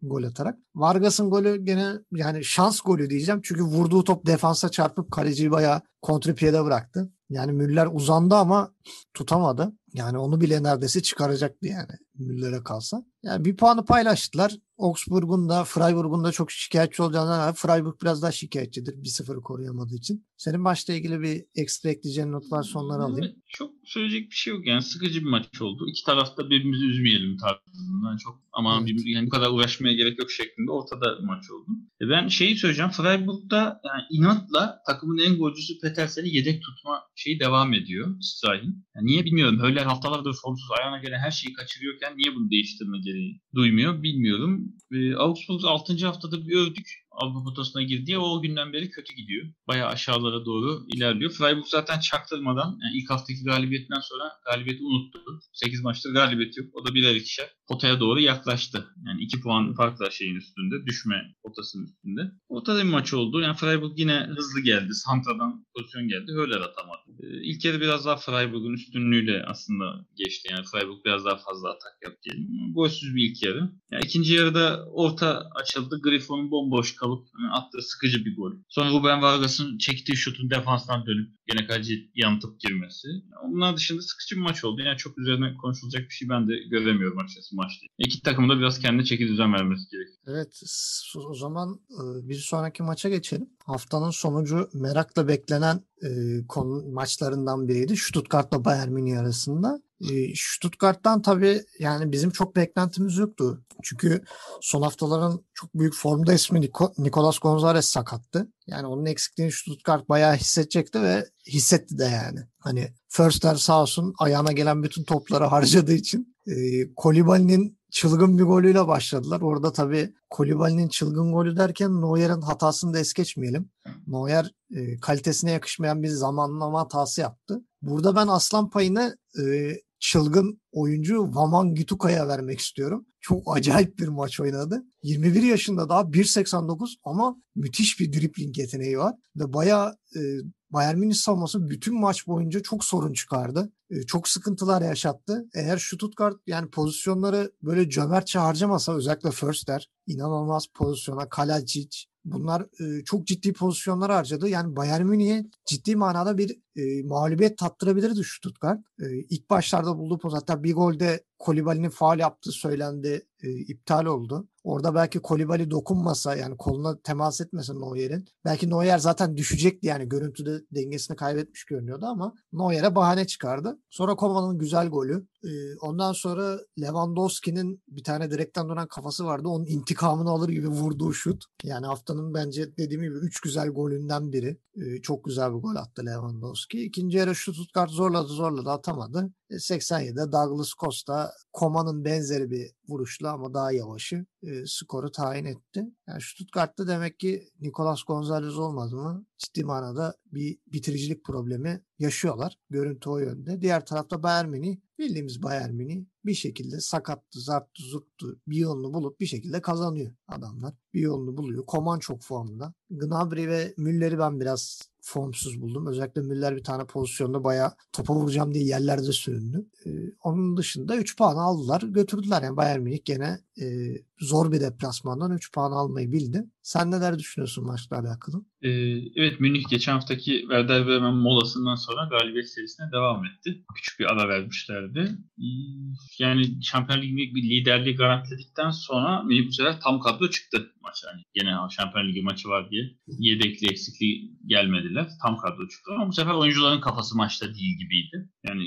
gol atarak. Vargas'ın golü gene yani şans golü diyeceğim. Çünkü vurduğu top defansa çarpıp kaleciyi bayağı kontrpiyede bıraktı. Yani Müller uzandı ama tutamadı. Yani onu bile neredeyse çıkaracaktı yani Müller'e kalsa. Yani bir puanı paylaştılar. Augsburg'un da Freiburg'un da çok şikayetçi olacağından Freiburg biraz daha şikayetçidir 1-0'ı koruyamadığı için. Senin maçla ilgili bir ekstra ekleyeceğin notlar sonları alayım. Çok söyleyecek bir şey yok yani sıkıcı bir maç oldu. İki tarafta birbirimizi üzmeyelim tarzından çok ama evet. yani bu kadar uğraşmaya gerek yok şeklinde ortada maç oldu. E ben şeyi söyleyeceğim Freiburg'da yani inatla takımın en golcüsü Petersen'i yedek tutma şeyi devam ediyor Strahin. Yani niye bilmiyorum. Höller haftalardır formsuz ayağına gelen her şeyi kaçırıyorken niye bunu değiştirme gereği duymuyor bilmiyorum. E, Augsburg 6. haftada bir övdük. Avrupa potasına girdi. O günden beri kötü gidiyor. Bayağı aşağılara doğru ilerliyor. Freiburg zaten çaktırmadan yani ilk haftaki galibiyetten sonra galibiyeti unuttu. 8 maçta galibiyet yok. O da birer ikişer potaya doğru yaklaştı. Yani 2 puan farkla şeyin üstünde. Düşme potasının üstünde. Ortada bir maç oldu. Yani Freiburg yine hızlı geldi. Santra'dan pozisyon geldi. Höller atamadı. Ee, ilk yarı biraz daha Freiburg'un üstünlüğüyle aslında geçti. Yani Freiburg biraz daha fazla atak yaptı. Golsüz bir ilk yarı. Yani ikinci yarıda orta açıldı. Griffon'un bomboş kalıp yani attığı sıkıcı bir gol. Sonra Ruben Vargas'ın çektiği şutun defanstan dönüp gene kaleci yanıtıp girmesi. Onlar dışında sıkıcı bir maç oldu. Yani çok üzerine konuşulacak bir şey ben de göremiyorum açıkçası maçta. İki takımın da biraz kendi çeki düzen vermesi gerekiyor. Evet o zaman e, bir sonraki maça geçelim. Haftanın sonucu merakla beklenen e, konu maçlarından biriydi. Stuttgart'la Bayern Münih arasında. E, Stuttgart'tan tabii yani bizim çok beklentimiz yoktu. Çünkü son haftaların çok büyük formda ismi Nico, Nicolas Gonzalez sakattı. Yani onun eksikliğini Stuttgart bayağı hissedecekti ve hissetti de yani. Hani Förster sağ olsun ayağına gelen bütün topları harcadığı için e, Kolibali'nin çılgın bir golüyle başladılar. Orada tabii Kolibali'nin çılgın golü derken Neuer'in hatasını da es geçmeyelim. Neuer e, kalitesine yakışmayan bir zamanlama hatası yaptı. Burada ben aslan payını e, çılgın oyuncu Vaman Gituka'ya vermek istiyorum. Çok acayip bir maç oynadı. 21 yaşında daha 1.89 ama müthiş bir dribling yeteneği var. Ve bayağı e, Bayern Münih savunması bütün maç boyunca çok sorun çıkardı. E, çok sıkıntılar yaşattı. Eğer Stuttgart yani pozisyonları böyle cömertçe harcamasa özellikle Förster inanılmaz pozisyona Kalacic bunlar e, çok ciddi pozisyonlar harcadı. Yani Bayern Münih'e ciddi manada bir e, mağlubiyet tattırabilirdi Stuttgart. E, ilk başlarda bulduğu poz hatta bir golde Kolibali'nin faal yaptığı söylendi, e, iptal oldu. Orada belki Kolibali dokunmasa yani koluna temas etmese Neuer'in belki Neuer zaten düşecekti yani görüntüde dengesini kaybetmiş görünüyordu ama Neuer'e bahane çıkardı. Sonra Koman'ın güzel golü. E, ondan sonra Lewandowski'nin bir tane direkten dönen kafası vardı. Onun intikamını alır gibi vurduğu şut. Yani haftanın bence dediğim gibi 3 güzel golünden biri. E, çok güzel bir gol attı Lewandowski. Lewandowski. İkinci yarı Stuttgart zorladı zorladı atamadı. 87'de Douglas Costa Koma'nın benzeri bir vuruşla ama daha yavaşı e, skoru tayin etti. Yani Stuttgart'ta demek ki Nicolas Gonzalez olmadı mı ciddi manada bir bitiricilik problemi yaşıyorlar. Görüntü o yönde. Diğer tarafta Bayern Münih bildiğimiz Bayern Münih bir şekilde sakattı, zarttı, zurttu bir yolunu bulup bir şekilde kazanıyor adamlar. Bir yolunu buluyor. Koman çok formda. Gnabry ve Müller'i ben biraz formsuz buldum. Özellikle Müller bir tane pozisyonda bayağı topa vuracağım diye yerlerde süründü. Ee, onun dışında 3 puan aldılar götürdüler. Yani Bayern Münih gene e, zor bir deplasmandan 3 puan almayı bildi. Sen neler düşünüyorsun maçla alakalı? Ee, evet Münih geçen haftaki Werder Bremen molasından sonra galibiyet serisine devam etti. Küçük bir ara vermişlerdi. Ee, yani Şampiyonlar Ligi bir liderliği garantiledikten sonra Münih bu sefer tam kadro çıktı maç. Yani gene Şampiyonlar Ligi maçı var diye yedekli eksikliği gelmediler. Tam kadro çıktı ama bu sefer oyuncuların kafası maçta değil gibiydi. Yani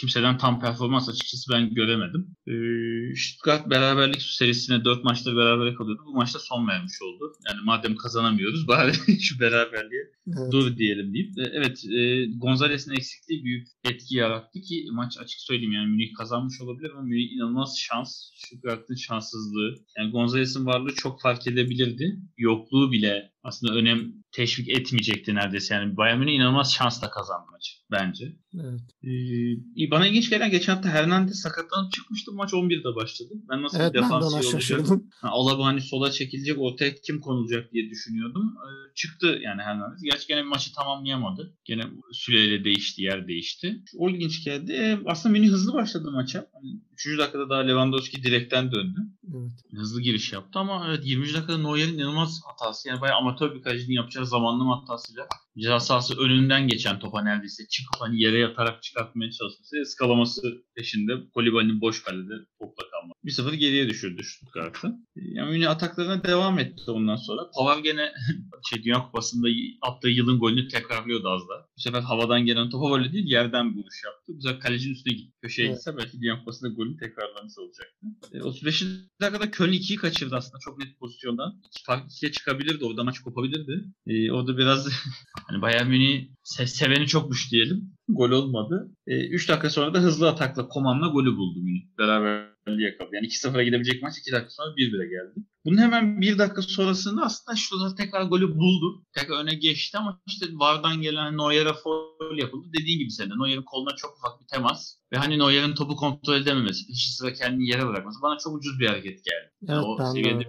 kimseden tam performans açıkçası ben göremedim. Ee, Stuttgart beraberlik serisine 4 maçta beraber kalıyordu. Bu maçta son vermiş oldu. Yani madem kazanamıyoruz bari şu beraberliğe evet. dur diyelim deyip. E, evet e, Gonzalez'in eksikliği büyük etki yarattı ki maç açık söyleyeyim yani Münih kazanmış olabilir ama Münih inanılmaz şans. Stuttgart'ın şanssızlığı. Yani Gonzalez'in varlığı çok fark edebilirdi. Yokluğu bile aslında önem teşvik etmeyecekti neredeyse. Yani Bayern Münih inanılmaz şansla kazandı maçı bence. Evet. Ee, bana ilginç gelen geçen hafta Hernandez sakatlanıp çıkmıştı. Maç 11'de başladı. Ben nasıl evet, defans iyi olacak? Alaba hani sola çekilecek ortaya kim konulacak diye düşünüyordum. Ee, çıktı yani Hernandez. Gerçi gene maçı tamamlayamadı. Gene süreyle değişti, yer değişti. O ilginç geldi. Ee, aslında Münih hızlı başladı maça. Hani 3. dakikada daha Lewandowski direkten döndü. Evet. Hızlı giriş yaptı ama evet 20. dakikada Neuer'in inanılmaz hatası. Yani bayağı amatör bir kalecinin yapacağı zamanlı hatasıyla ceza sahası önünden geçen topa neredeyse çıkıp hani yere yatarak çıkartmaya çalışması, eskalaması peşinde Kolibali'nin boş kalede topla. Bir sıfır geriye düşürdü Stuttgart'ı. Yani yine ataklarına devam etti ondan sonra. Pavar gene şey, Dünya Kupası'nda attığı yılın golünü tekrarlıyordu az da. Bu sefer havadan gelen topa böyle değil yerden vuruş yaptı. Bu sefer kalecinin üstüne gitti. Köşeye evet. gitse belki Dünya Kupası'nda golün tekrarlamış olacaktı. E, 35. dakikada Köln 2'yi kaçırdı aslında çok net pozisyondan. Fark 2'ye çıkabilirdi. Orada maç kopabilirdi. E, orada biraz hani Bayern Münih se- seveni çokmuş diyelim. Gol olmadı. 3 e, dakika sonra da hızlı atakla Koman'la golü buldu Münih. Beraberliği yakaladı. Yani 2-0'a gidebilecek maç 2 dakika sonra 1-1'e geldi. Bunun hemen bir dakika sonrasında aslında şurada tekrar golü buldu. Tekrar öne geçti ama işte Vardan gelen Neuer'e foul yapıldı. Dediğin gibi senin Neuer'in koluna çok ufak bir temas. Ve hani Neuer'in topu kontrol edememesi, peşi sıra kendini yere bırakması bana çok ucuz bir hareket geldi. Evet, yani o seviyede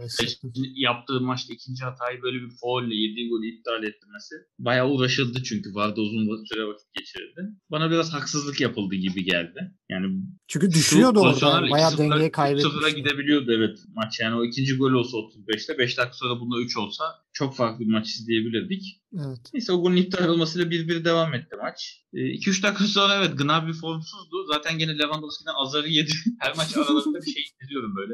yaptığı maçta ikinci hatayı böyle bir faulle yediği golü iptal ettirmesi. Bayağı uğraşıldı çünkü vardı uzun süre vakit geçirildi. Bana biraz haksızlık yapıldı gibi geldi. Yani çünkü düşüyordu orada. Bayağı dengeyi kaybetmiş. 0'a gidebiliyordu evet maç. Yani o ikinci gol olsa 35'te 5 dakika sonra bunda 3 olsa çok farklı bir maç izleyebilirdik. Evet. Neyse o golün iptal olmasıyla 1-1 devam etti maç. 2-3 e, dakika sonra evet Gnabry formsuzdu. Zaten gene Lewandowski'den azarı yedi. Her maç aralarında bir şey hissediyorum böyle.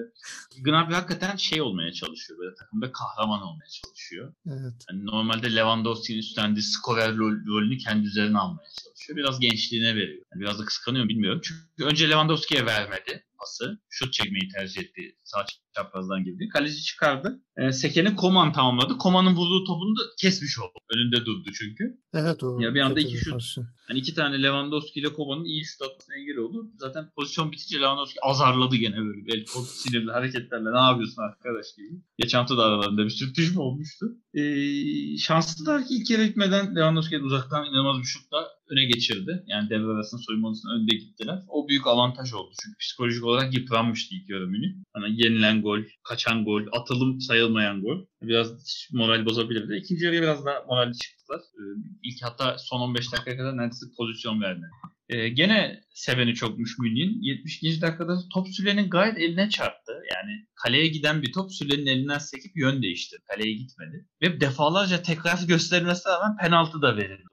Gnabry hakikaten şey olmaya çalışıyor böyle takımda kahraman olmaya çalışıyor. Evet. Yani normalde Lewandowski'nin üstlendiği skorer rolünü kendi üzerine almaya çalışıyor. Biraz gençliğine veriyor. Yani biraz da kıskanıyor bilmiyorum. Çünkü önce Lewandowski'ye vermedi pası. Şut çekmeyi tercih etti. Sağ çaprazdan girdi. Kaleci çıkardı. E, Seken'i Koman tamamladı. Koman'ın vurduğu topunu da kesmiş oldu. Önünde durdu çünkü. Evet o. Ya bir anda iki şut. Hani iki tane Lewandowski ile Koman'ın iyi şut atmasına engel oldu. Zaten pozisyon bitince Lewandowski azarladı gene böyle. El çok sinirli hareketlerle ne yapıyorsun arkadaş gibi. Geçen hafta da aralarında bir sürtüşme olmuştu. Ee, şanslılar ki ilk yarı bitmeden Lewandowski'ye uzaktan inanılmaz bir şutla öne geçirdi. Yani devre arasında soyunma önünde gittiler. O büyük avantaj oldu. Çünkü psikolojik olarak yıpranmıştı ilk yarı Münih. Hani yenilen gol, kaçan gol, atılım sayılmayan gol. Biraz moral bozabilirdi. İkinci yarıya biraz daha moralli çıktılar. Ee, ilk hatta son 15 dakika kadar neredeyse pozisyon vermedi. Ee, gene seveni çokmuş Münih'in. 72. dakikada top Süle'nin gayet eline çarptı. Yani kaleye giden bir top Süle'nin elinden sekip yön değiştirdi. Kaleye gitmedi. Ve defalarca tekrar gösterilmesine rağmen penaltı da verildi.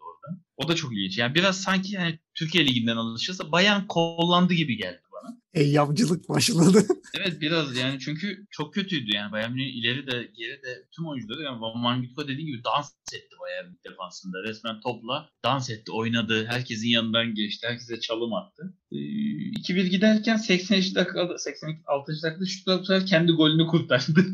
O da çok ilginç. Yani biraz sanki yani Türkiye Ligi'nden alışırsa bayan kollandı gibi geldi bana. Eyyamcılık başladı. evet biraz yani çünkü çok kötüydü yani Bayern Münih ileri de geri de tüm oyuncuları yani Van Mangutko dediği gibi dans etti Bayern Münih defansında. Resmen topla dans etti, oynadı. Herkesin yanından geçti. Herkese çalım attı. 2-1 giderken 83 dakikada 86. dakikada şutlar bu sefer kendi golünü kurtardı.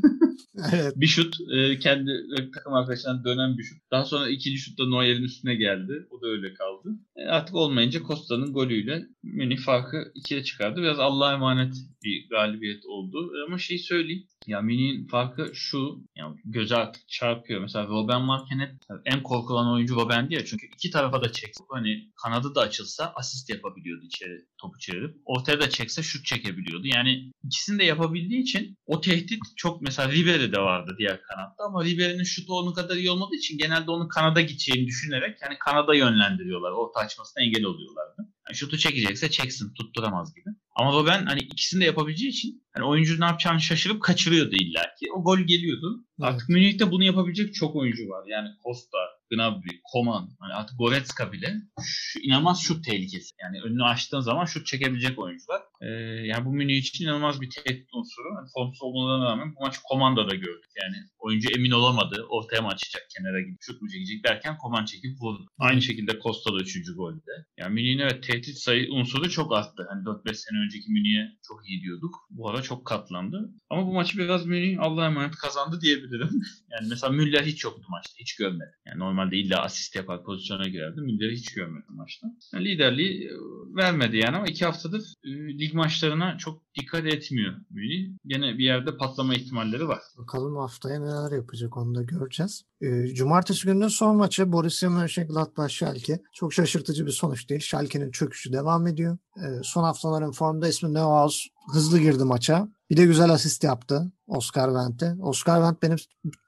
evet. Bir şut e, kendi takım arkadaşlarına dönen bir şut. Daha sonra ikinci şutta Neuer'in üstüne geldi. O da öyle kaldı. E, artık olmayınca Costa'nın golüyle Münih farkı ikiye çıkardı. Biraz Allah'a emanet bir galibiyet oldu. Ama şey söyleyeyim. Ya Mini'nin farkı şu, yani göze artık çarpıyor. Mesela Robben varken hep en korkulan oyuncu Robben'di ya. Çünkü iki tarafa da çekse, hani kanadı da açılsa asist yapabiliyordu içeri topu çevirip. Ortaya da çekse şut çekebiliyordu. Yani ikisini de yapabildiği için o tehdit çok mesela Ribery de vardı diğer kanatta ama Ribery'nin şutu onun kadar iyi olmadığı için genelde onun kanada gideceğini düşünerek yani kanada yönlendiriyorlar. Orta açmasına engel oluyorlardı. Yani şutu çekecekse çeksin tutturamaz gibi. Ama Robben hani ikisini de yapabileceği için hani oyuncu ne yapacağını şaşırıp kaçırıyordu illaki. O gol geliyordu. Evet. Artık Münih'te bunu yapabilecek çok oyuncu var. Yani Costa, Gnabry, Koman, hani artık Goretzka bile şu, inanılmaz şut tehlikesi. Yani önünü açtığın zaman şut çekebilecek oyuncular. Ee, yani bu Münih için inanılmaz bir tehdit unsuru. Yani formsuz olmalarına rağmen bu maç Koman'da da gördük. Yani oyuncu emin olamadı. Ortaya mı açacak, kenara gidip şut mu çekecek derken Koman çekip vurdu. Aynı şekilde Costa da 3. golde. Yani Münih'in evet tehdit sayı unsuru çok arttı. Hani 4-5 sene önceki Münih'e çok iyi diyorduk. Bu ara çok katlandı. Ama bu maçı biraz Münih Allah'a emanet kazandı diyebilirim. yani mesela Müller hiç yoktu maçta. Hiç görmedi. Yani normalde illa asist yapar pozisyona girerdi. Müller'i hiç görmedim maçta. Yani liderliği e, vermedi yani ama iki haftadır e, lig maçlarına çok dikkat etmiyor Münih. Gene bir yerde patlama ihtimalleri var. Bakalım haftaya neler yapacak onu da göreceğiz. E, Cumartesi gününün son maçı Borussia Mönchengladbach Schalke. Çok şaşırtıcı bir sonuç değil. Schalke'nin çöküşü devam ediyor. E, son haftaların formda ismi Neuhaus hızlı girdi maça. Bir de güzel asist yaptı Oscar Wendt. Oscar Wendt benim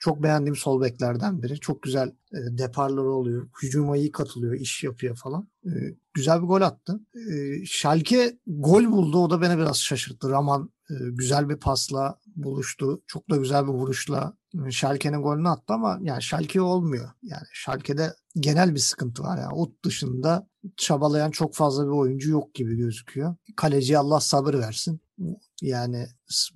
çok beğendiğim sol beklerden biri. Çok güzel e, deparları oluyor. Hücuma iyi katılıyor, iş yapıyor falan. E, güzel bir gol attı. E, Schalke gol buldu. O da beni biraz şaşırttı. Raman e, güzel bir pasla buluştu. Çok da güzel bir vuruşla Schalke'nin golünü attı ama yani Schalke olmuyor. Yani Schalke'de genel bir sıkıntı var. Yani ot dışında çabalayan çok fazla bir oyuncu yok gibi gözüküyor. Kaleci Allah sabır versin. Yani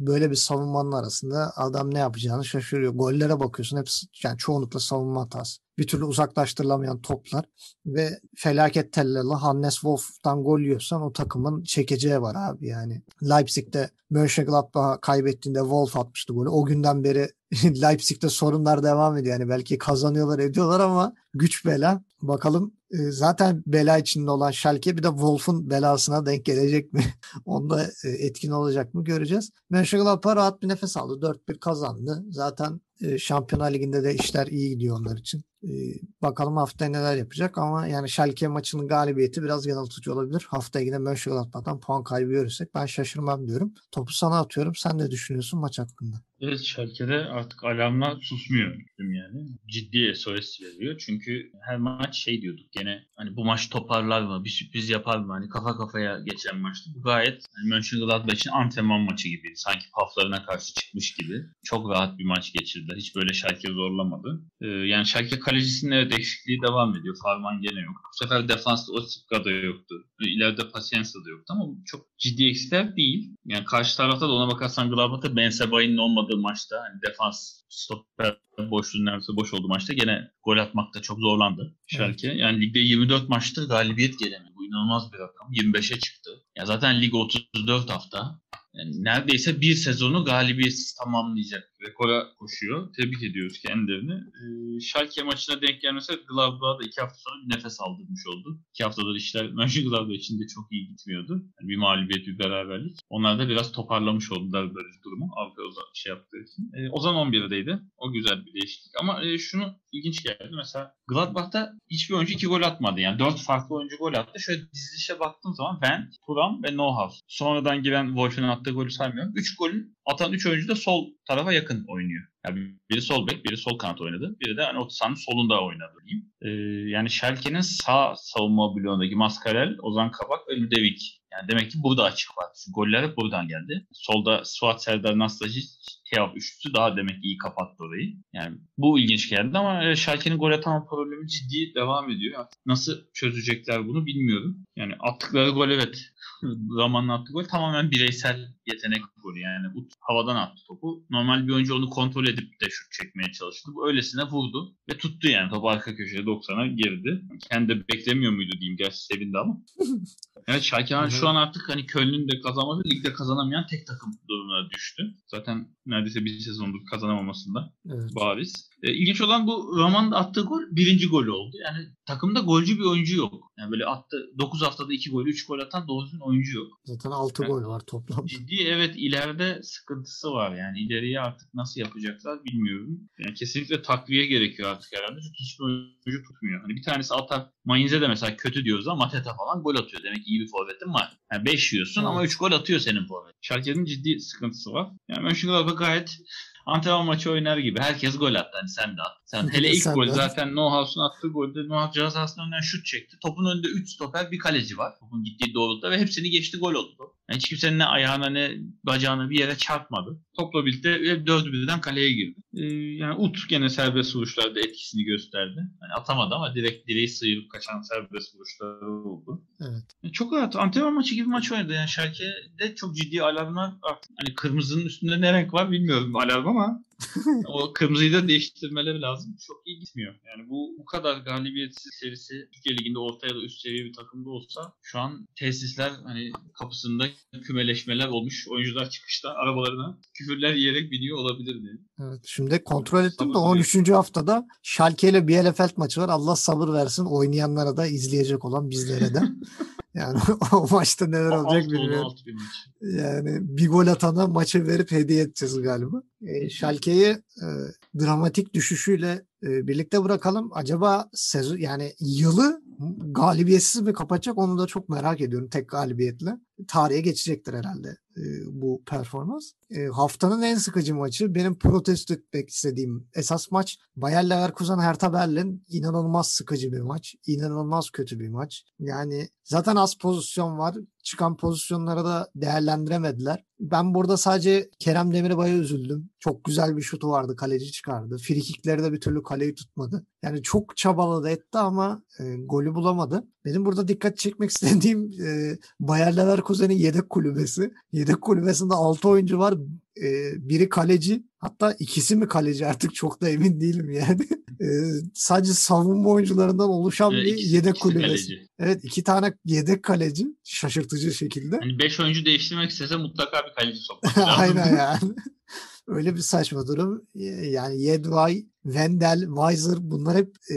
böyle bir savunmanın arasında adam ne yapacağını şaşırıyor. Gollere bakıyorsun hepsi yani çoğunlukla savunma hatası. Bir türlü uzaklaştırılamayan toplar ve felaket tellerle Hannes Wolf'tan gol yiyorsan o takımın çekeceği var abi yani. Leipzig'te Mönchengladbach'a kaybettiğinde Wolf atmıştı golü. O günden beri Leipzig'te sorunlar devam ediyor. Yani belki kazanıyorlar ediyorlar ama güç bela. Bakalım zaten bela içinde olan Schalke bir de Wolf'un belasına denk gelecek mi? Onda e, etkin olacak mı göreceğiz. Mönchengladbach rahat bir nefes aldı. 4-1 kazandı. Zaten e, Şampiyonlar Ligi'nde de işler iyi gidiyor onlar için. Ee, bakalım haftaya neler yapacak ama yani Schalke maçının galibiyeti biraz yanıltıcı olabilir. Haftaya yine Mönchengladbach'tan puan kaybı görürsek ben şaşırmam diyorum. Topu sana atıyorum. Sen ne düşünüyorsun maç hakkında? Evet Schalke'de artık alarmlar susmuyor yani. Ciddi SOS veriyor. Çünkü her maç şey diyorduk gene hani bu maç toparlar mı? Bir sürpriz yapar mı? Hani kafa kafaya geçen maçtı. Bu gayet hani Mönchengladbach için antrenman maçı gibi. Sanki paflarına karşı çıkmış gibi. Çok rahat bir maç geçirdiler. Hiç böyle Schalke zorlamadı. Ee, yani Schalke kalecisinin evet eksikliği devam ediyor. Farman gene yok. Bu sefer defansta Osipka da yoktu. İleride Pacienza da yoktu ama çok ciddi eksikler değil. Yani karşı tarafta da ona bakarsan Gladbach'ta Ben Sebain'in olmadığı maçta hani defans stoper boşluğu neredeyse boş oldu maçta gene gol atmakta çok zorlandı Schalke. Evet. Yani ligde 24 maçtır galibiyet gelemiyor. Bu inanılmaz bir rakam. 25'e çıktı. Ya zaten lig 34 hafta. Yani neredeyse bir sezonu galibiyetsiz tamamlayacak rekora koşuyor. Tebrik ediyoruz kendilerini. Ee, Schalke maçına denk gelmese Gladbach'a da iki hafta sonra bir nefes aldırmış oldu. İki haftadır işler Mönchengladbach için de çok iyi gitmiyordu. Yani bir mağlubiyet, bir beraberlik. Onlar da biraz toparlamış oldular böyle bir durumu. Avrupa şey yaptığı için. Ee, Ozan 11'deydi. O güzel bir değişiklik. Ama e, şunu ilginç geldi. Mesela Gladbach'ta hiçbir oyuncu iki gol atmadı. Yani dört farklı oyuncu gol attı. Şöyle dizilişe baktığım zaman Ben, Turam ve Neuhaus. Sonradan giren Wolf'un attığı golü saymıyorum. Üç golün atan üç oyuncu da sol tarafa yakın oynuyor. Yani biri sol bek, biri sol kanat oynadı. Biri de hani o sahanın solunda oynadı diyeyim. Ee, yani Schalke'nin sağ savunma bloğundaki Mascarel, Ozan Kabak ve Ludevik. Yani demek ki burada açık var. Çünkü goller hep buradan geldi. Solda Suat Serdar Nastasic Teaf üçlüsü daha demek iyi kapattı orayı. Yani bu ilginç geldi ama e, Schalke'nin gol atama problemi ciddi devam ediyor. Nasıl çözecekler bunu bilmiyorum. Yani attıkları gol evet zamanla attığı gol tamamen bireysel yetenek golü. Yani Ut havadan attı topu. Normal bir oyuncu onu kontrol edip de şut çekmeye çalıştı. Bu öylesine vurdu ve tuttu yani. Top arka köşede 90'a girdi. Kendi de beklemiyor muydu diyeyim. Gerçi sevindi ama. evet Schalke şu an artık hani Köln'ün de kazanmadı. Ligde kazanamayan tek takım durumuna düştü. Zaten neredeyse bir sezondur kazanamamasında evet. bariz. E, ilginç olan bu Roman'ın attığı gol birinci golü oldu. Yani takımda golcü bir oyuncu yok. Yani böyle attı 9 haftada 2 gol 3 gol atan doğru oyuncu yok. Zaten 6 yani, gol var toplam. Ciddi evet ileride sıkıntısı var yani. ileriye artık nasıl yapacaklar bilmiyorum. Yani kesinlikle takviye gerekiyor artık herhalde. Çünkü hiçbir oyuncu tutmuyor. Hani bir tanesi atar. Mayinze de mesela kötü diyoruz ama Mateta falan gol atıyor. Demek ki iyi bir forvetin var. Yani 5 yiyorsun evet. ama 3 gol atıyor senin forvet. Schalke'nin ciddi sıkıntısı var. Yani Mönchengladbach gayet antrenman maçı oynar gibi. Herkes gol attı. Hani sen de at. Sen hele ilk gol zaten Nohouse'un attığı golde Nohouse cihaz önünden şut çekti. Topun önünde 3 stoper bir kaleci var. Topun gittiği doğrultuda ve hepsini geçti gol oldu. Yani hiç kimsenin ne ayağına ne bacağına bir yere çarpmadı. Topla birlikte dördü birden kaleye girdi. Ee, yani Ut gene serbest vuruşlarda etkisini gösterdi. Yani atamadı ama direkt direği sıyırıp kaçan serbest vuruşları oldu. Evet. Yani çok rahat. Antrenman maçı gibi maç oynadı. Yani Şerke'de çok ciddi alarmlar artık. Hani kırmızının üstünde ne renk var bilmiyorum alarm ama o kırmızıyı da değiştirmeleri lazım. Çok iyi gitmiyor. Yani bu bu kadar galibiyetsiz serisi Türkiye Ligi'nde orta ya da üst seviye bir takımda olsa şu an tesisler hani kapısında kümeleşmeler olmuş. Oyuncular çıkışta arabalarına küfürler yiyerek biniyor olabilirdi. Evet. Şimdi kontrol ettim de 13. haftada Schalke ile Bielefeld maçı var. Allah sabır versin oynayanlara da izleyecek olan bizlere de. Yani o maçta neler olacak bilmiyorum. Yani bir gol atana maçı verip hediye edeceğiz galiba. E, Schalke'yi e, dramatik düşüşüyle e, birlikte bırakalım. Acaba sezon yani yılı galibiyetsiz mi kapatacak onu da çok merak ediyorum tek galibiyetle. Tarihe geçecektir herhalde e, bu performans. E, haftanın en sıkıcı maçı benim protesto etmek istediğim esas maç Bayer Leverkusen Hertha Berlin inanılmaz sıkıcı bir maç. İnanılmaz kötü bir maç. Yani zaten az pozisyon var çıkan pozisyonlara da değerlendiremediler. Ben burada sadece Kerem Demirbay'a üzüldüm. Çok güzel bir şutu vardı. Kaleci çıkardı. Frikikleri de bir türlü kaleyi tutmadı. Yani çok çabaladı etti ama e, golü bulamadı. Benim burada dikkat çekmek istediğim e, Bayer Leverkusen'in yedek kulübesi. Yedek kulübesinde 6 oyuncu var. E, biri kaleci. Hatta ikisi mi kaleci artık çok da emin değilim yani. e, sadece savunma oyuncularından oluşan evet, bir ikisi, yedek kulübesi. Kaleci. Evet iki tane yedek kaleci şaşırtıcı şekilde. Hani 5 oyuncu değiştirmek istese mutlaka bir kaleci sokmak lazım. Aynen yani. Öyle bir saçma durum. Yani Yedvay, Wendell, Weiser bunlar hep e,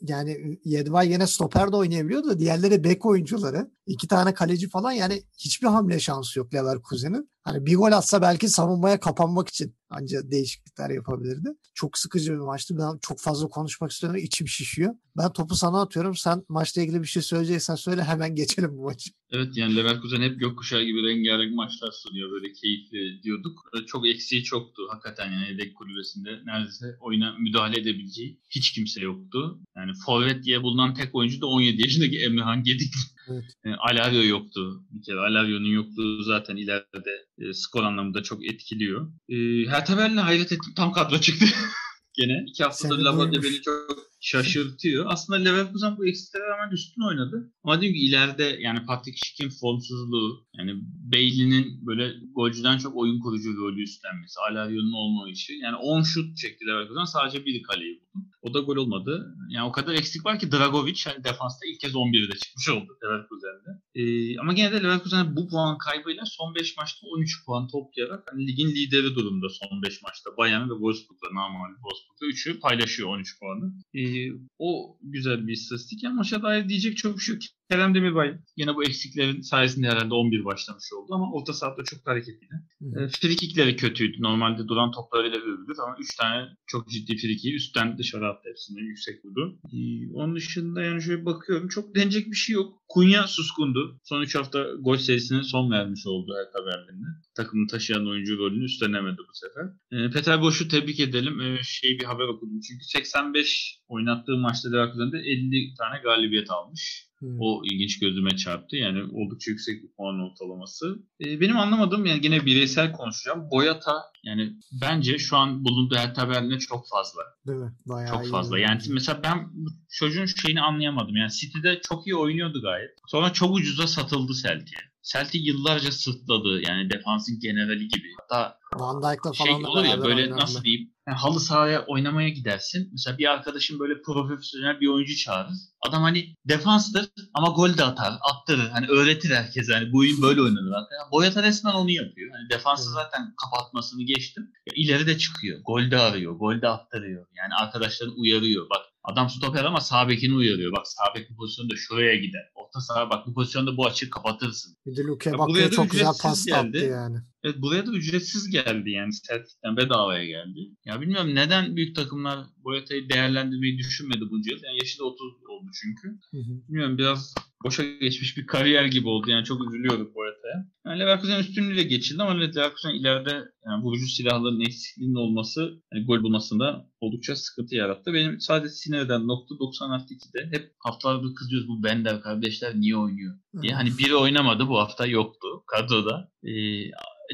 yani Yedvay yine stoper de oynayabiliyor da diğerleri bek oyuncuları. iki tane kaleci falan yani hiçbir hamle şansı yok Leverkusen'in. Hani bir gol atsa belki savunmaya kapanmak için anca değişiklikler yapabilirdi. Çok sıkıcı bir maçtı. Ben çok fazla konuşmak istiyorum. içim şişiyor. Ben topu sana atıyorum. Sen maçla ilgili bir şey söyleyeceksen söyle hemen geçelim bu maçı. Evet yani Leverkusen hep gökkuşağı gibi rengarenk maçlar sunuyor. Böyle keyifli diyorduk. Çok eksiği çoktu hakikaten yani yedek kulübesinde. Neredeyse oyuna müdahale edebileceği hiç kimse yoktu. Yani forvet diye bulunan tek oyuncu da 17 yaşındaki Emrehan Gedik. Evet. Yani Alario yoktu. Bir kere Alario'nun yokluğu zaten ileride e, skor anlamında çok etkiliyor. E, Hertha Berlin'e hayret ettim. Tam kadro çıktı. Gene. iki haftadır Laborde beni çok şaşırtıyor. Aslında Leverkusen bu eksiklere rağmen üstün oynadı. Ama diyorum ki ileride yani Patrick Schick'in formsuzluğu yani Bailey'nin böyle golcüden çok oyun kurucu rolü üstlenmesi, Alario'nun olmayışı. Yani 10 şut çekti Leverkusen sadece bir kaleyi buldu. O da gol olmadı. Yani o kadar eksik var ki Dragovic hani defansta ilk kez 11'de çıkmış oldu Leverkusen'de. Ee, ama gene de Leverkusen bu puan kaybıyla son 5 maçta 13 puan toplayarak hani ligin lideri durumda son 5 maçta. Bayern ve Wolfsburg'la namal Wolfsburg'la 3'ü paylaşıyor 13 puanı. Ee, o güzel bir istatistik. Yani maça dair diyecek çok şey yok. Kerem Demirbay yine bu eksiklerin sayesinde herhalde 11 başlamış oldu ama orta sahada çok hareketliydi. E, frikikleri kötüydü. Normalde duran toplarıyla övülür ama 3 tane çok ciddi friki üstten dışarı attı hepsini yüksek vurdu. E, onun dışında yani şöyle bakıyorum çok denecek bir şey yok. Kunya suskundu. Son 3 hafta gol serisine son vermiş oldu Hertha Berlin'de. Takımı taşıyan oyuncu rolünü üstlenemedi bu sefer. E, Peter Boş'u tebrik edelim. E, şey bir haber okudum çünkü 85 oynattığı maçta Leverkusen'de 50 tane galibiyet almış. Hmm. O ilginç gözüme çarptı. Yani oldukça yüksek bir puan ortalaması. Ee, benim anlamadığım yani yine bireysel konuşacağım. Boyata yani bence şu an bulunduğu her tabelinde çok fazla. Değil mi? Bayağı çok fazla. Yani bence. mesela ben çocuğun şeyini anlayamadım. Yani City'de çok iyi oynuyordu gayet. Sonra çok ucuza satıldı Celtic'e. Celtic yıllarca sırtladı. Yani defansın generali gibi. Hatta Van Dijk'la şey falan da olur ya böyle nasıl diyeyim yani halı sahaya oynamaya gidersin. Mesela bir arkadaşın böyle profesyonel bir oyuncu çağırır. Adam hani defanstır ama gol de atar, attırır. Hani öğretir herkese hani bu oyun böyle oynanır. Yani Boyata resmen onu yapıyor. Hani defansı zaten kapatmasını geçtim. Ya ileri de çıkıyor. Gol de arıyor, gol de attırıyor. Yani arkadaşlarını uyarıyor. Bak adam stoper ama sağ bekini uyarıyor. Bak sağ bek bu pozisyonda şuraya gider. Orta saha bak bu pozisyonda bu açığı kapatırsın. Bir de Luke da çok güzel pas da attı geldi. yani. Evet buraya da ücretsiz geldi yani Celtic'ten bedavaya geldi. Ya bilmiyorum neden büyük takımlar Boyata'yı değerlendirmeyi düşünmedi bunca yıl. Yani yaşı da 30 oldu çünkü. Hı hı. Bilmiyorum biraz boşa geçmiş bir kariyer gibi oldu. Yani çok üzülüyorduk Boyata'ya. Yani Leverkusen üstünlüğüyle geçildi ama Leverkusen ileride yani vurucu silahların eksikliğinin olması yani gol bulmasında oldukça sıkıntı yarattı. Benim sadece sinir eden nokta 90 artı 2'de hep haftalardır kızıyoruz bu Bender kardeşler niye oynuyor diye. Hani biri oynamadı bu hafta yoktu kadroda. Ee,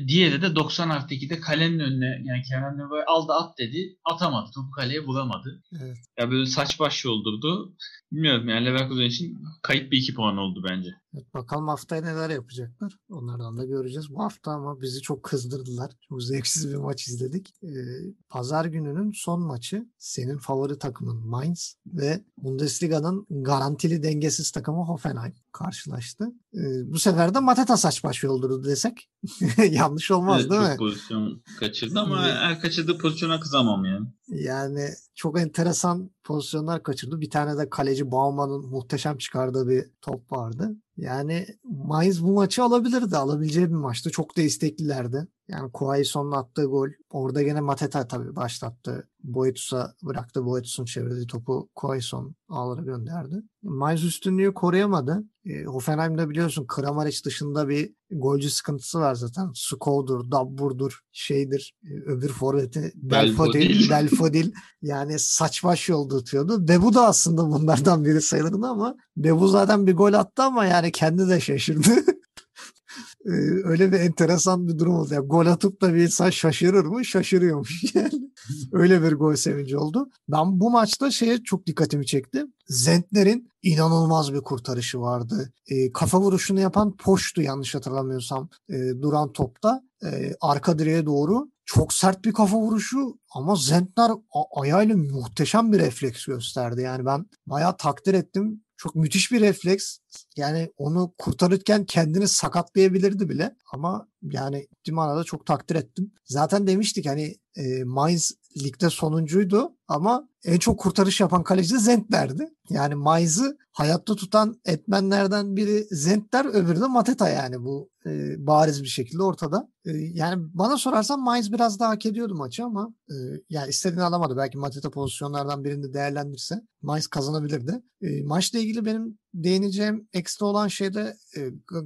diğeri de 90 artı 2'de kalenin önüne yani Kerem Nöbay aldı at dedi atamadı. Topu kaleye vuramadı. Evet. Ya böyle saç baş yoldurdu. Bilmiyorum yani Leverkusen için kayıp bir iki puan oldu bence. Evet, bakalım haftaya neler yapacaklar. Onlardan da göreceğiz. Bu hafta ama bizi çok kızdırdılar. Çok zevksiz bir maç izledik. Ee, Pazar gününün son maçı senin favori takımın Mainz ve Bundesliga'nın garantili dengesiz takımı Hoffenheim karşılaştı. Ee, bu sefer de Mateta saç baş yoldurdu desek yanlış olmaz Evet, değil çok mi? pozisyon kaçırdı ama her kaçırdığı pozisyona kızamam yani. Yani çok enteresan pozisyonlar kaçırdı. Bir tane de kaleci Bauman'ın muhteşem çıkardığı bir top vardı. Yani Mainz bu maçı alabilirdi. Alabileceği bir maçtı. Çok da isteklilerdi. Yani Quaison'un attığı gol. Orada gene Mateta tabii başlattı. Boetus'a bıraktı. Boetus'un çevirdiği topu Quaison ağlara gönderdi. Mainz üstünlüğü koruyamadı. E, Hoffenheim'de biliyorsun Kramaric dışında bir golcü sıkıntısı var zaten. Sko'dur, Dabbur'dur, şeydir, e, öbür forveti Belfodil, Belfodil. Yani saç baş yoldurtuyordu. Bebu da aslında bunlardan biri sayılırdı ama Bebu zaten bir gol attı ama yani kendi de şaşırdı. Ee, Öyle bir enteresan bir durum oldu. Yani gol atıp da bir insan şaşırır mı? Şaşırıyormuş yani. Öyle bir gol sevinci oldu. Ben bu maçta şeye çok dikkatimi çekti. Zentner'in inanılmaz bir kurtarışı vardı. Ee, kafa vuruşunu yapan Poş'tu yanlış hatırlamıyorsam e, duran topta. E, arka direğe doğru çok sert bir kafa vuruşu ama Zentner ayağıyla muhteşem bir refleks gösterdi. Yani ben bayağı takdir ettim. Çok müthiş bir refleks. Yani onu kurtarırken kendini sakatlayabilirdi bile. Ama yani Dimana'da çok takdir ettim. Zaten demiştik hani e, Mainz ligde sonuncuydu ama en çok kurtarış yapan kaleci de Zentner'di. Yani Mainz'ı hayatta tutan etmenlerden biri Zentner öbürü de Mateta yani bu e, bariz bir şekilde ortada. E, yani bana sorarsan Mainz biraz daha hak ediyordu maçı ama e, yani istediğini alamadı. Belki Mateta pozisyonlardan birini değerlendirse Mainz kazanabilirdi. E, maçla ilgili benim değineceğim ekstra olan şey de e,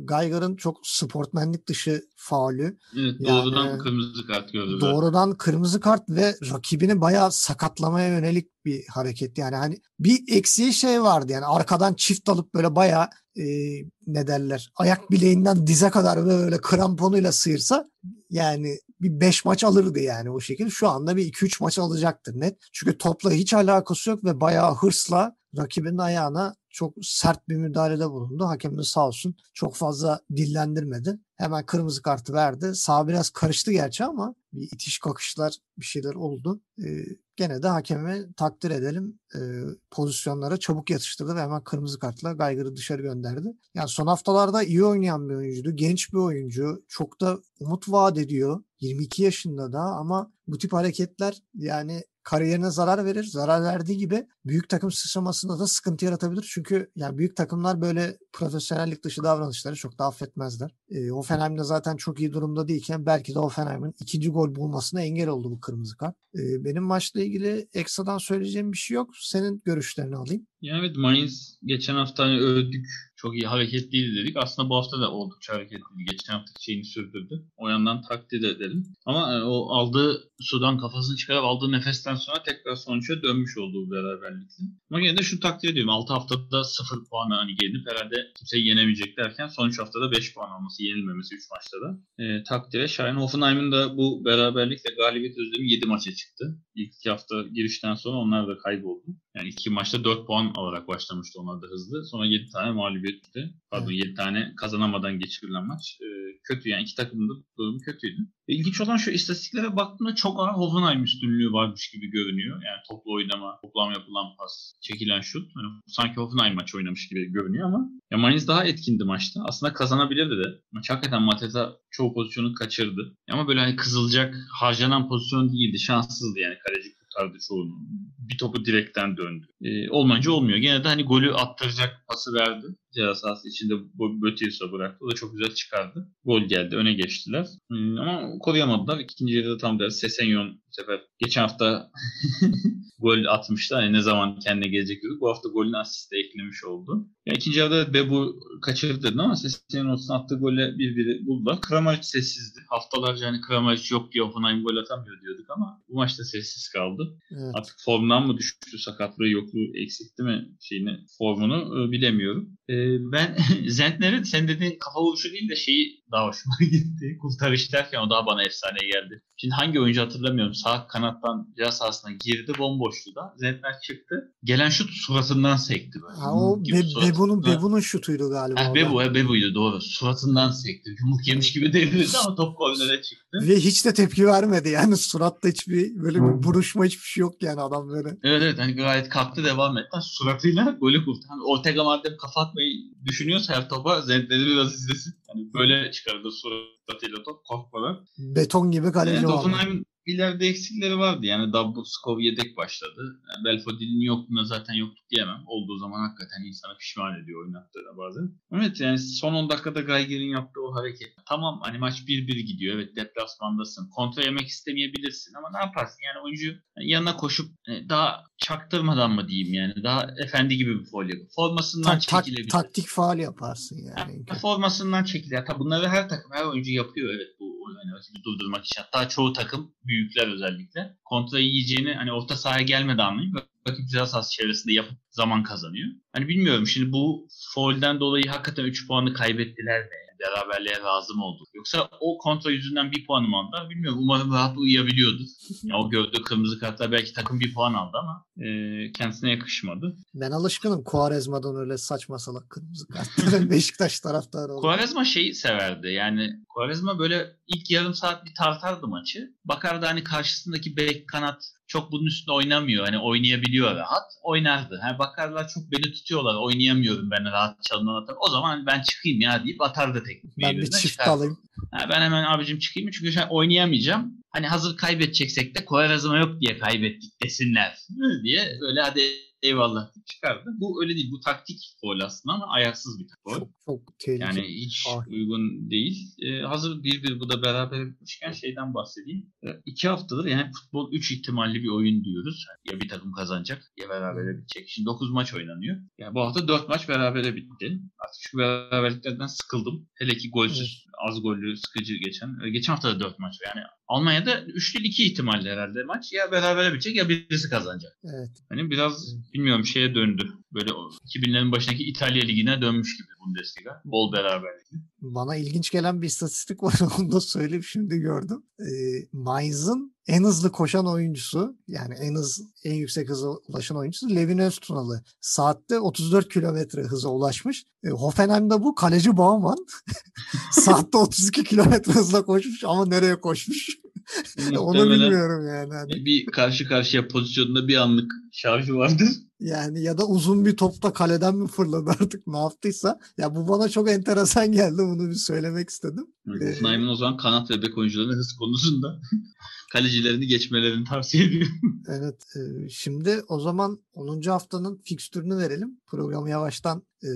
Geiger'ın çok sportmenlik dışı faulü. Evet, Yani- doğrudan kırmızı kart gördü. Doğrudan kırmızı kart ve rakibini bayağı sakatlamaya yönelik bir hareket. Yani hani bir eksiği şey vardı yani arkadan çift alıp böyle bayağı e, ne derler ayak bileğinden dize kadar böyle kramponuyla sıyırsa yani bir 5 maç alırdı yani o şekilde. Şu anda bir 2-3 maç alacaktır net. Çünkü topla hiç alakası yok ve bayağı hırsla rakibinin ayağına çok sert bir müdahalede bulundu. Hakem de sağ olsun çok fazla dillendirmedi. Hemen kırmızı kartı verdi. Sağ biraz karıştı gerçi ama bir itiş kakışlar bir şeyler oldu. Ee, gene de hakemi takdir edelim. Ee, pozisyonlara çabuk yatıştırdı ve hemen kırmızı kartla Geiger'ı dışarı gönderdi. Yani son haftalarda iyi oynayan bir oyuncuydu. Genç bir oyuncu. Çok da umut vaat ediyor. 22 yaşında da ama bu tip hareketler yani kariyerine zarar verir. Zarar verdiği gibi büyük takım sıçramasında da sıkıntı yaratabilir. Çünkü yani büyük takımlar böyle profesyonellik dışı davranışları çok da affetmezler. E, Hoffenheim de zaten çok iyi durumda değilken belki de Hoffenheim'in ikinci gol bulmasına engel oldu bu kırmızı kart. E, benim maçla ilgili ekstradan söyleyeceğim bir şey yok. Senin görüşlerini alayım. Yani evet Mainz geçen hafta hani övdük. Çok iyi hareketliydi dedik. Aslında bu hafta da oldukça hareketliydi. Geçen hafta şeyini sürdürdü. O yandan takdir edelim. Ama e, o aldığı sudan kafasını çıkarıp aldığı nefesten sonra tekrar sonuca dönmüş oldu bu beraberlik. Beraberlikle. Ama yine de şu takdir ediyorum. 6 haftada 0 puanı hani gelinip herhalde kimseyi yenemeyecek derken son 3 haftada 5 puan alması, yenilmemesi 3 maçta da. E, takdire şayan. Hoffenheim'in de bu beraberlikle galibiyet özlemi 7 maça çıktı. İlk iki hafta girişten sonra onlar da kayboldu. Yani iki maçta 4 puan alarak başlamıştı onlar da hızlı. Sonra 7 tane mağlubiyetti. Pardon 7 tane kazanamadan geçirilen maç. E, kötü yani iki takımın da durumu kötüydü. İlginç olan şu istatistiklere baktığımda çok ağır Hoffenheim üstünlüğü varmış gibi görünüyor. Yani toplu oynama, toplam yapılan pas, çekilen şut. Yani sanki Hoffenheim maç oynamış gibi görünüyor ama ya Mainz daha etkindi maçta. Aslında kazanabilirdi de. Maç hakikaten Mateta çoğu pozisyonu kaçırdı. Ama böyle hani kızılacak, harcanan pozisyon değildi. Şanssızdı yani kaleci kurtardı çoğunu. Bir topu direkten döndü. Ee, olmayınca olmuyor. Gene de hani golü attıracak pası verdi. Ceza sahası içinde Bötius'a bıraktı. O da çok güzel çıkardı. Gol geldi. Öne geçtiler. Hmm, ama koruyamadılar. İkinci yarıda tam da Sesenyon bu sefer geçen hafta gol atmıştı. Hani ne zaman kendine gelecek diyorduk. Bu hafta golün asiste eklemiş oldu. Ya ikinci yarıda Bebu kaçırdı dedim ama Sesenyon'un attığı golle bir biri buldular. Kramaric sessizdi. Haftalarca hani Kramaric yok diye Hoffenheim gol atamıyor diyorduk ama bu maçta sessiz kaldı. Evet. Artık formdan mı düştü, sakatlığı yokluğu eksikti mi şeyini formunu e, bilemiyorum. E, ben Zentner'in sen dediğin kafa vuruşu değil de şeyi daha hoşuma gitti. Kurtarış derken o daha bana efsane geldi. Şimdi hangi oyuncu hatırlamıyorum. Sağ kanattan ceza sahasına girdi bomboştu da. Zentner çıktı. Gelen şut suratından sekti böyle. Ha, o Be Bebu'nun Bebu'nun şutuydu galiba. Ha, Bebu, he, Bebu'ydu doğru. Suratından sekti. Yumruk yemiş gibi devrildi ama top golüne çıktı. Ve hiç de tepki vermedi. Yani suratta hiçbir böyle bir buruşma hiçbir şey yok yani adam böyle. Evet evet hani gayet kalktı devam etti. Suratıyla golü kurtardı. Hani Ortega madem kafa atmayı düşünüyorsa her topa Zentner'i biraz izlesin. Hani böyle çıkardı suratıyla top korkmadan. Beton gibi kaleci evet, oldu ileride eksikleri vardı. Yani Dabbuskov yedek başladı. Yani Belfodil'in yokluğuna zaten yoktuk diyemem. Olduğu zaman hakikaten insanı pişman ediyor oynattığına bazen. Evet yani son 10 dakikada Geiger'in yaptığı o hareket. Tamam hani maç 1-1 gidiyor. Evet deplasmandasın. Kontra yemek istemeyebilirsin ama ne yaparsın? Yani oyuncu yanına koşup e, daha çaktırmadan mı diyeyim yani daha efendi gibi bir foul yapıyor. Formasından ta- çekilebilir. taktik faal yaparsın yani. yani formasından çekilir. Tabi bunları her takım her oyuncu yapıyor evet bu yani rakibi durdurmak için. Hatta çoğu takım büyükler özellikle kontrayı yiyeceğini hani orta sahaya gelmeden anlayıp rakip ceza sahası çevresinde yapıp zaman kazanıyor. Hani bilmiyorum şimdi bu foul'den dolayı hakikaten 3 puanı kaybettiler mi? beraberliğe razı mı oldu? Yoksa o kontra yüzünden bir puanı mı aldı? Bilmiyorum. Umarım rahat uyuyabiliyordu. ya o gördüğü kırmızı kartlar belki takım bir puan aldı ama e, kendisine yakışmadı. Ben alışkınım Kuarezma'dan öyle saçma salak kırmızı kartların Beşiktaş taraftarı oldu. Kuarezma şeyi severdi. Yani Kuarezma böyle ilk yarım saat bir tartardı maçı. Bakardı hani karşısındaki bek kanat çok bunun üstünde oynamıyor. Hani oynayabiliyor rahat. Oynardı. Hani bakarlar çok beni tutuyorlar. Oynayamıyorum ben rahat çalımdan atar. O zaman ben çıkayım ya deyip atardı teknik. Ben bir çift çıkardı. alayım. Ha, ben hemen abicim çıkayım çünkü oynayamayacağım. Hani hazır kaybedeceksek de Koyarazıma yok diye kaybettik desinler diye böyle hadi eyvallah çıkardı. Bu öyle değil. Bu taktik foul aslında ama ayaksız bir foul. Çok, çok tehlikeli. Yani hiç ah. uygun değil. Ee, hazır bir bir bu da beraber bitmişken şeyden bahsedeyim. Ee, iki haftadır yani futbol üç ihtimalli bir oyun diyoruz. Ya bir takım kazanacak ya berabere bitecek. Şimdi dokuz maç oynanıyor. Yani bu hafta dört maç berabere bitti. Artık şu beraberliklerden sıkıldım. Hele ki golsüz, evet. az gollü, sıkıcı geçen. Ee, geçen hafta da dört maç. Yani Almanya'da 3 değil 2 ihtimalle herhalde maç. Ya berabere bitecek ya birisi kazanacak. Evet. Hani biraz bilmiyorum şeye döndü. Böyle 2000'lerin başındaki İtalya Ligi'ne dönmüş gibi Bundesliga. Bol beraberlikli. Bana ilginç gelen bir istatistik var. Onu da söyleyeyim şimdi gördüm. E, Mainz'ın en hızlı koşan oyuncusu yani en hız en yüksek hıza ulaşan oyuncusu Levin Öztunalı. Saatte 34 kilometre hıza ulaşmış. E, Hoffenheim'de bu kaleci Baumann saatte 32 kilometre hızla koşmuş ama nereye koşmuş? Onu bilmiyorum yani. Hani. Bir karşı karşıya pozisyonunda bir anlık şarjı vardır. Yani ya da uzun bir topta kaleden mi fırladı artık ne yaptıysa. Ya bu bana çok enteresan geldi. Bunu bir söylemek istedim. Hoffenheim'in ee, o zaman kanat ve bek oyuncularının hız konusunda kalecilerini geçmelerini tavsiye ediyorum. evet. E, şimdi o zaman 10. haftanın fikstürünü verelim. Programı yavaştan e,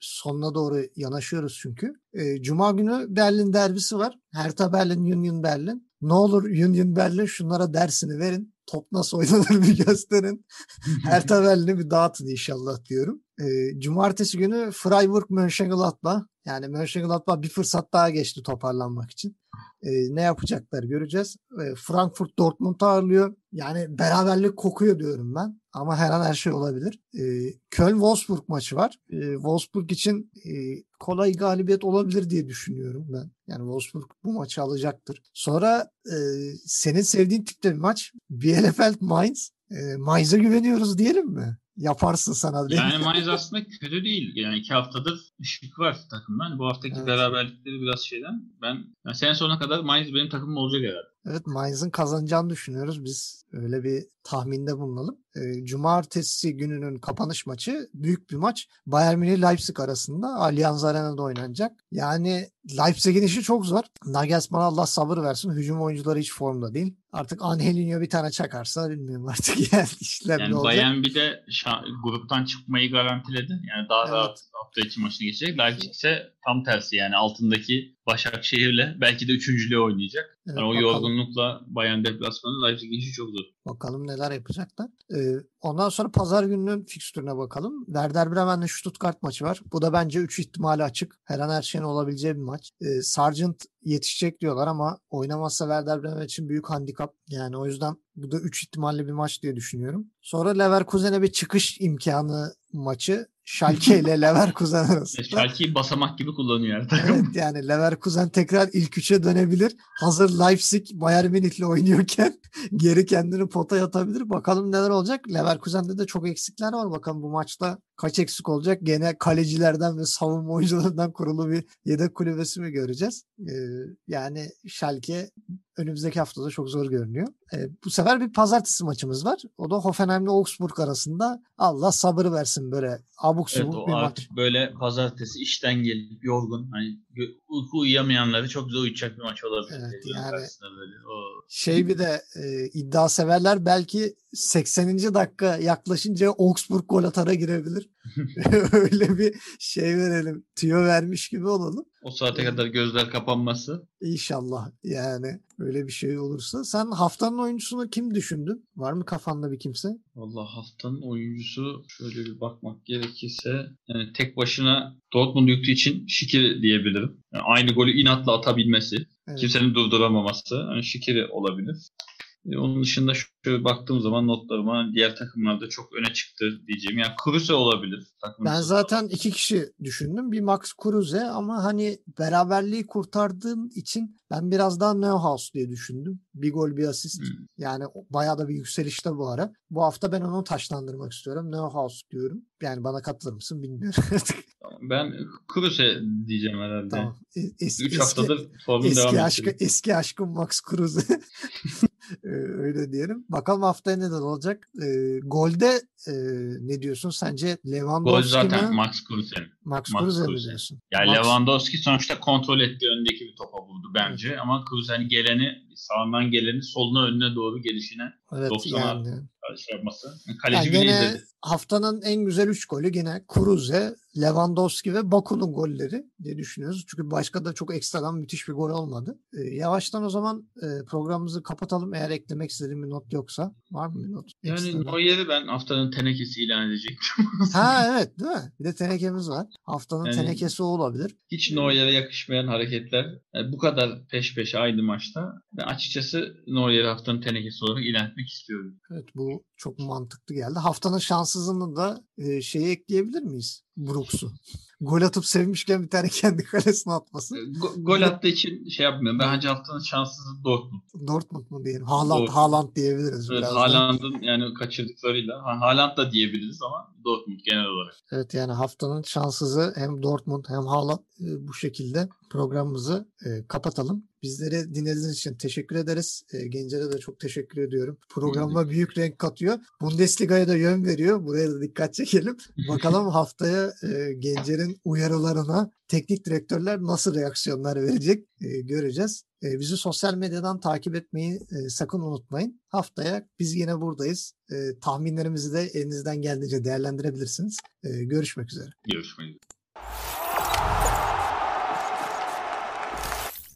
sonuna doğru yanaşıyoruz çünkü. E, Cuma günü Berlin derbisi var. Hertha Berlin, Union Berlin. Ne olur Union Berlin şunlara dersini verin. Top nasıl oynanır bir gösterin. Hertha Berlin'i bir dağıtın inşallah diyorum. E, Cumartesi günü Freiburg Mönchengladbach. Yani Mönchengladbach bir fırsat daha geçti toparlanmak için. E, ne yapacaklar göreceğiz. E, Frankfurt Dortmund ağırlıyor. Yani beraberlik kokuyor diyorum ben. Ama her an her şey olabilir. E, Köln-Wolfsburg maçı var. Wolfsburg için e, kolay galibiyet olabilir diye düşünüyorum ben. Yani Wolfsburg bu maçı alacaktır. Sonra e, senin sevdiğin tipte bir maç. Bielefeld Mainz. E, Mainz'a güveniyoruz diyelim mi? Yaparsın sana. Yani Mainz aslında kötü değil. Yani iki haftadır ışık var takımdan. Bu haftaki evet. beraberlikleri biraz şeyden. Ben yani sene sonuna kadar Mainz benim takımım olacak herhalde. Evet Mainz'ın kazanacağını düşünüyoruz. Biz öyle bir tahminde bulunalım. E, Cumartesi gününün kapanış maçı büyük bir maç. Bayern Münih Leipzig arasında Allianz Arena'da oynanacak. Yani Leipzig'in işi çok zor. Nagelsmann Allah sabır versin. Hücum oyuncuları hiç formda değil. Artık Angelinho bir tane çakarsa bilmiyorum artık yani işler yani olacak. Bayern bir de gruptan çıkmayı garantiledi. Yani daha evet. rahat hafta içi maçını geçecek. Leipzig ise tam tersi yani altındaki Başakşehir'le belki de üçüncülüğe oynayacak. Evet, yani o yorgunlukla Bayern deplasmanı Leipzig'in işi çok zor. Bakalım neler yapacaklar. Ee, ondan sonra pazar gününün fikstürüne bakalım. Werder Bremen'le Stuttgart maçı var. Bu da bence 3 ihtimali açık. Her an her şeyin olabileceği bir maç. Ee, Sargent yetişecek diyorlar ama oynamazsa Werder Bremen için büyük handikap. Yani o yüzden bu da 3 ihtimalli bir maç diye düşünüyorum. Sonra Leverkusen'e bir çıkış imkanı maçı. Schalke ile Leverkusen arasında. Schalke'yi basamak gibi kullanıyor her Evet yani Leverkusen tekrar ilk üçe dönebilir. Hazır Leipzig Bayern Münih'le oynuyorken geri kendini potaya atabilir. Bakalım neler olacak. Leverkusen'de de çok eksikler var. Bakalım bu maçta kaç eksik olacak? Gene kalecilerden ve savunma oyuncularından kurulu bir yedek kulübesi mi göreceğiz? Ee, yani Schalke önümüzdeki haftada çok zor görünüyor. Ee, bu sefer bir pazartesi maçımız var. O da Hoffenheim ile Augsburg arasında. Allah sabır versin böyle abuk subuk evet, bir maç. Böyle pazartesi işten gelip yorgun hani uyku uyuyamayanları çok zor uyuyacak bir maç olabilir. Evet, yani böyle. O... Şey bir de e, iddia severler belki 80. dakika yaklaşınca Augsburg gol atara girebilir. Öyle bir şey verelim. Tüyo vermiş gibi olalım. O saate kadar gözler kapanması. İnşallah yani öyle bir şey olursa. Sen haftanın oyuncusunu kim düşündün? Var mı kafanda bir kimse? Vallahi haftanın oyuncusu şöyle bir bakmak gerekirse yani tek başına Dortmund yükü için Şikir diyebilirim. Yani aynı golü inatla atabilmesi, evet. kimsenin durduramaması yani Şikiri olabilir. E, onun dışında şöyle baktığım zaman notlarıma diğer takımlarda çok öne çıktı diyeceğim. Yani Kruse olabilir. Ben zaten iki kişi düşündüm. Bir Max Kruse ama hani beraberliği kurtardığım için ben biraz daha Neuhaus diye düşündüm. Bir gol bir asist. Hmm. Yani bayağı da bir yükselişte bu ara. Bu hafta ben onu taşlandırmak istiyorum. Neuhaus diyorum. Yani bana katılır mısın bilmiyorum. ben Kruse diyeceğim herhalde. Tamam. E, eski, 3 haftadır formum eski devam aşkı, Eski aşkım Max Kruse. Öyle diyelim. Bakalım haftaya neler olacak. E, golde e, ne diyorsun? Sence Lewandowski Gol zaten mi? Max Kruse. Max, Max Kruse mi diyorsun? Yani Max... Lewandowski sonuçta kontrol etti öndeki bir topa vurdu bence. Evet. Ama Kruse hani geleni sağından geleni soluna önüne doğru gelişine evet, 90'a yani. Şey yapması. Kaleci yani gene haftanın en güzel 3 golü gene Kruse, Lewandowski ve Baku'nun golleri diye düşünüyoruz. Çünkü başka da çok ekstradan müthiş bir gol olmadı. E, yavaştan o zaman e, programımızı kapatalım. Eğer eklemek istediğim bir not yoksa. Var mı bir not? Yani o yeri ben haftanın tenekesi ilan edecektim. ha evet değil mi? Bir de tenekemiz var. Haftanın yani, tenekesi o olabilir. Hiç Neuer'e yakışmayan hareketler. Yani bu kadar peş peşe aynı maçta. Ben açıkçası Neuer'i haftanın tenekesi olarak ilan etmek istiyorum. Evet bu çok mantıklı geldi. Haftanın şanssızlığını da e, şeye ekleyebilir miyiz? Brooks'u. Gol atıp sevmişken bir tane kendi kalesine atması. Go- gol attığı için şey yapmıyorum. Bence haftanın şanssızı Dortmund. Dortmund mu diyelim? Haaland, Dortmund. Haaland diyebiliriz. Evet, Haaland'ın yani kaçırdıklarıyla. Haaland da diyebiliriz ama Dortmund genel olarak. Evet yani haftanın şanssızı hem Dortmund hem Haaland e, bu şekilde programımızı e, kapatalım. Bizleri dinlediğiniz için teşekkür ederiz. E, Gencer'e de çok teşekkür ediyorum. Programa büyük renk katıyor. Bundesliga'ya da yön veriyor. Buraya da dikkat çekelim. Bakalım haftaya e, Gencer'in uyarılarına teknik direktörler nasıl reaksiyonlar verecek e, göreceğiz. E, bizi sosyal medyadan takip etmeyi e, sakın unutmayın. Haftaya biz yine buradayız. E, tahminlerimizi de elinizden geldiğince değerlendirebilirsiniz. E, görüşmek üzere. Görüşmek üzere.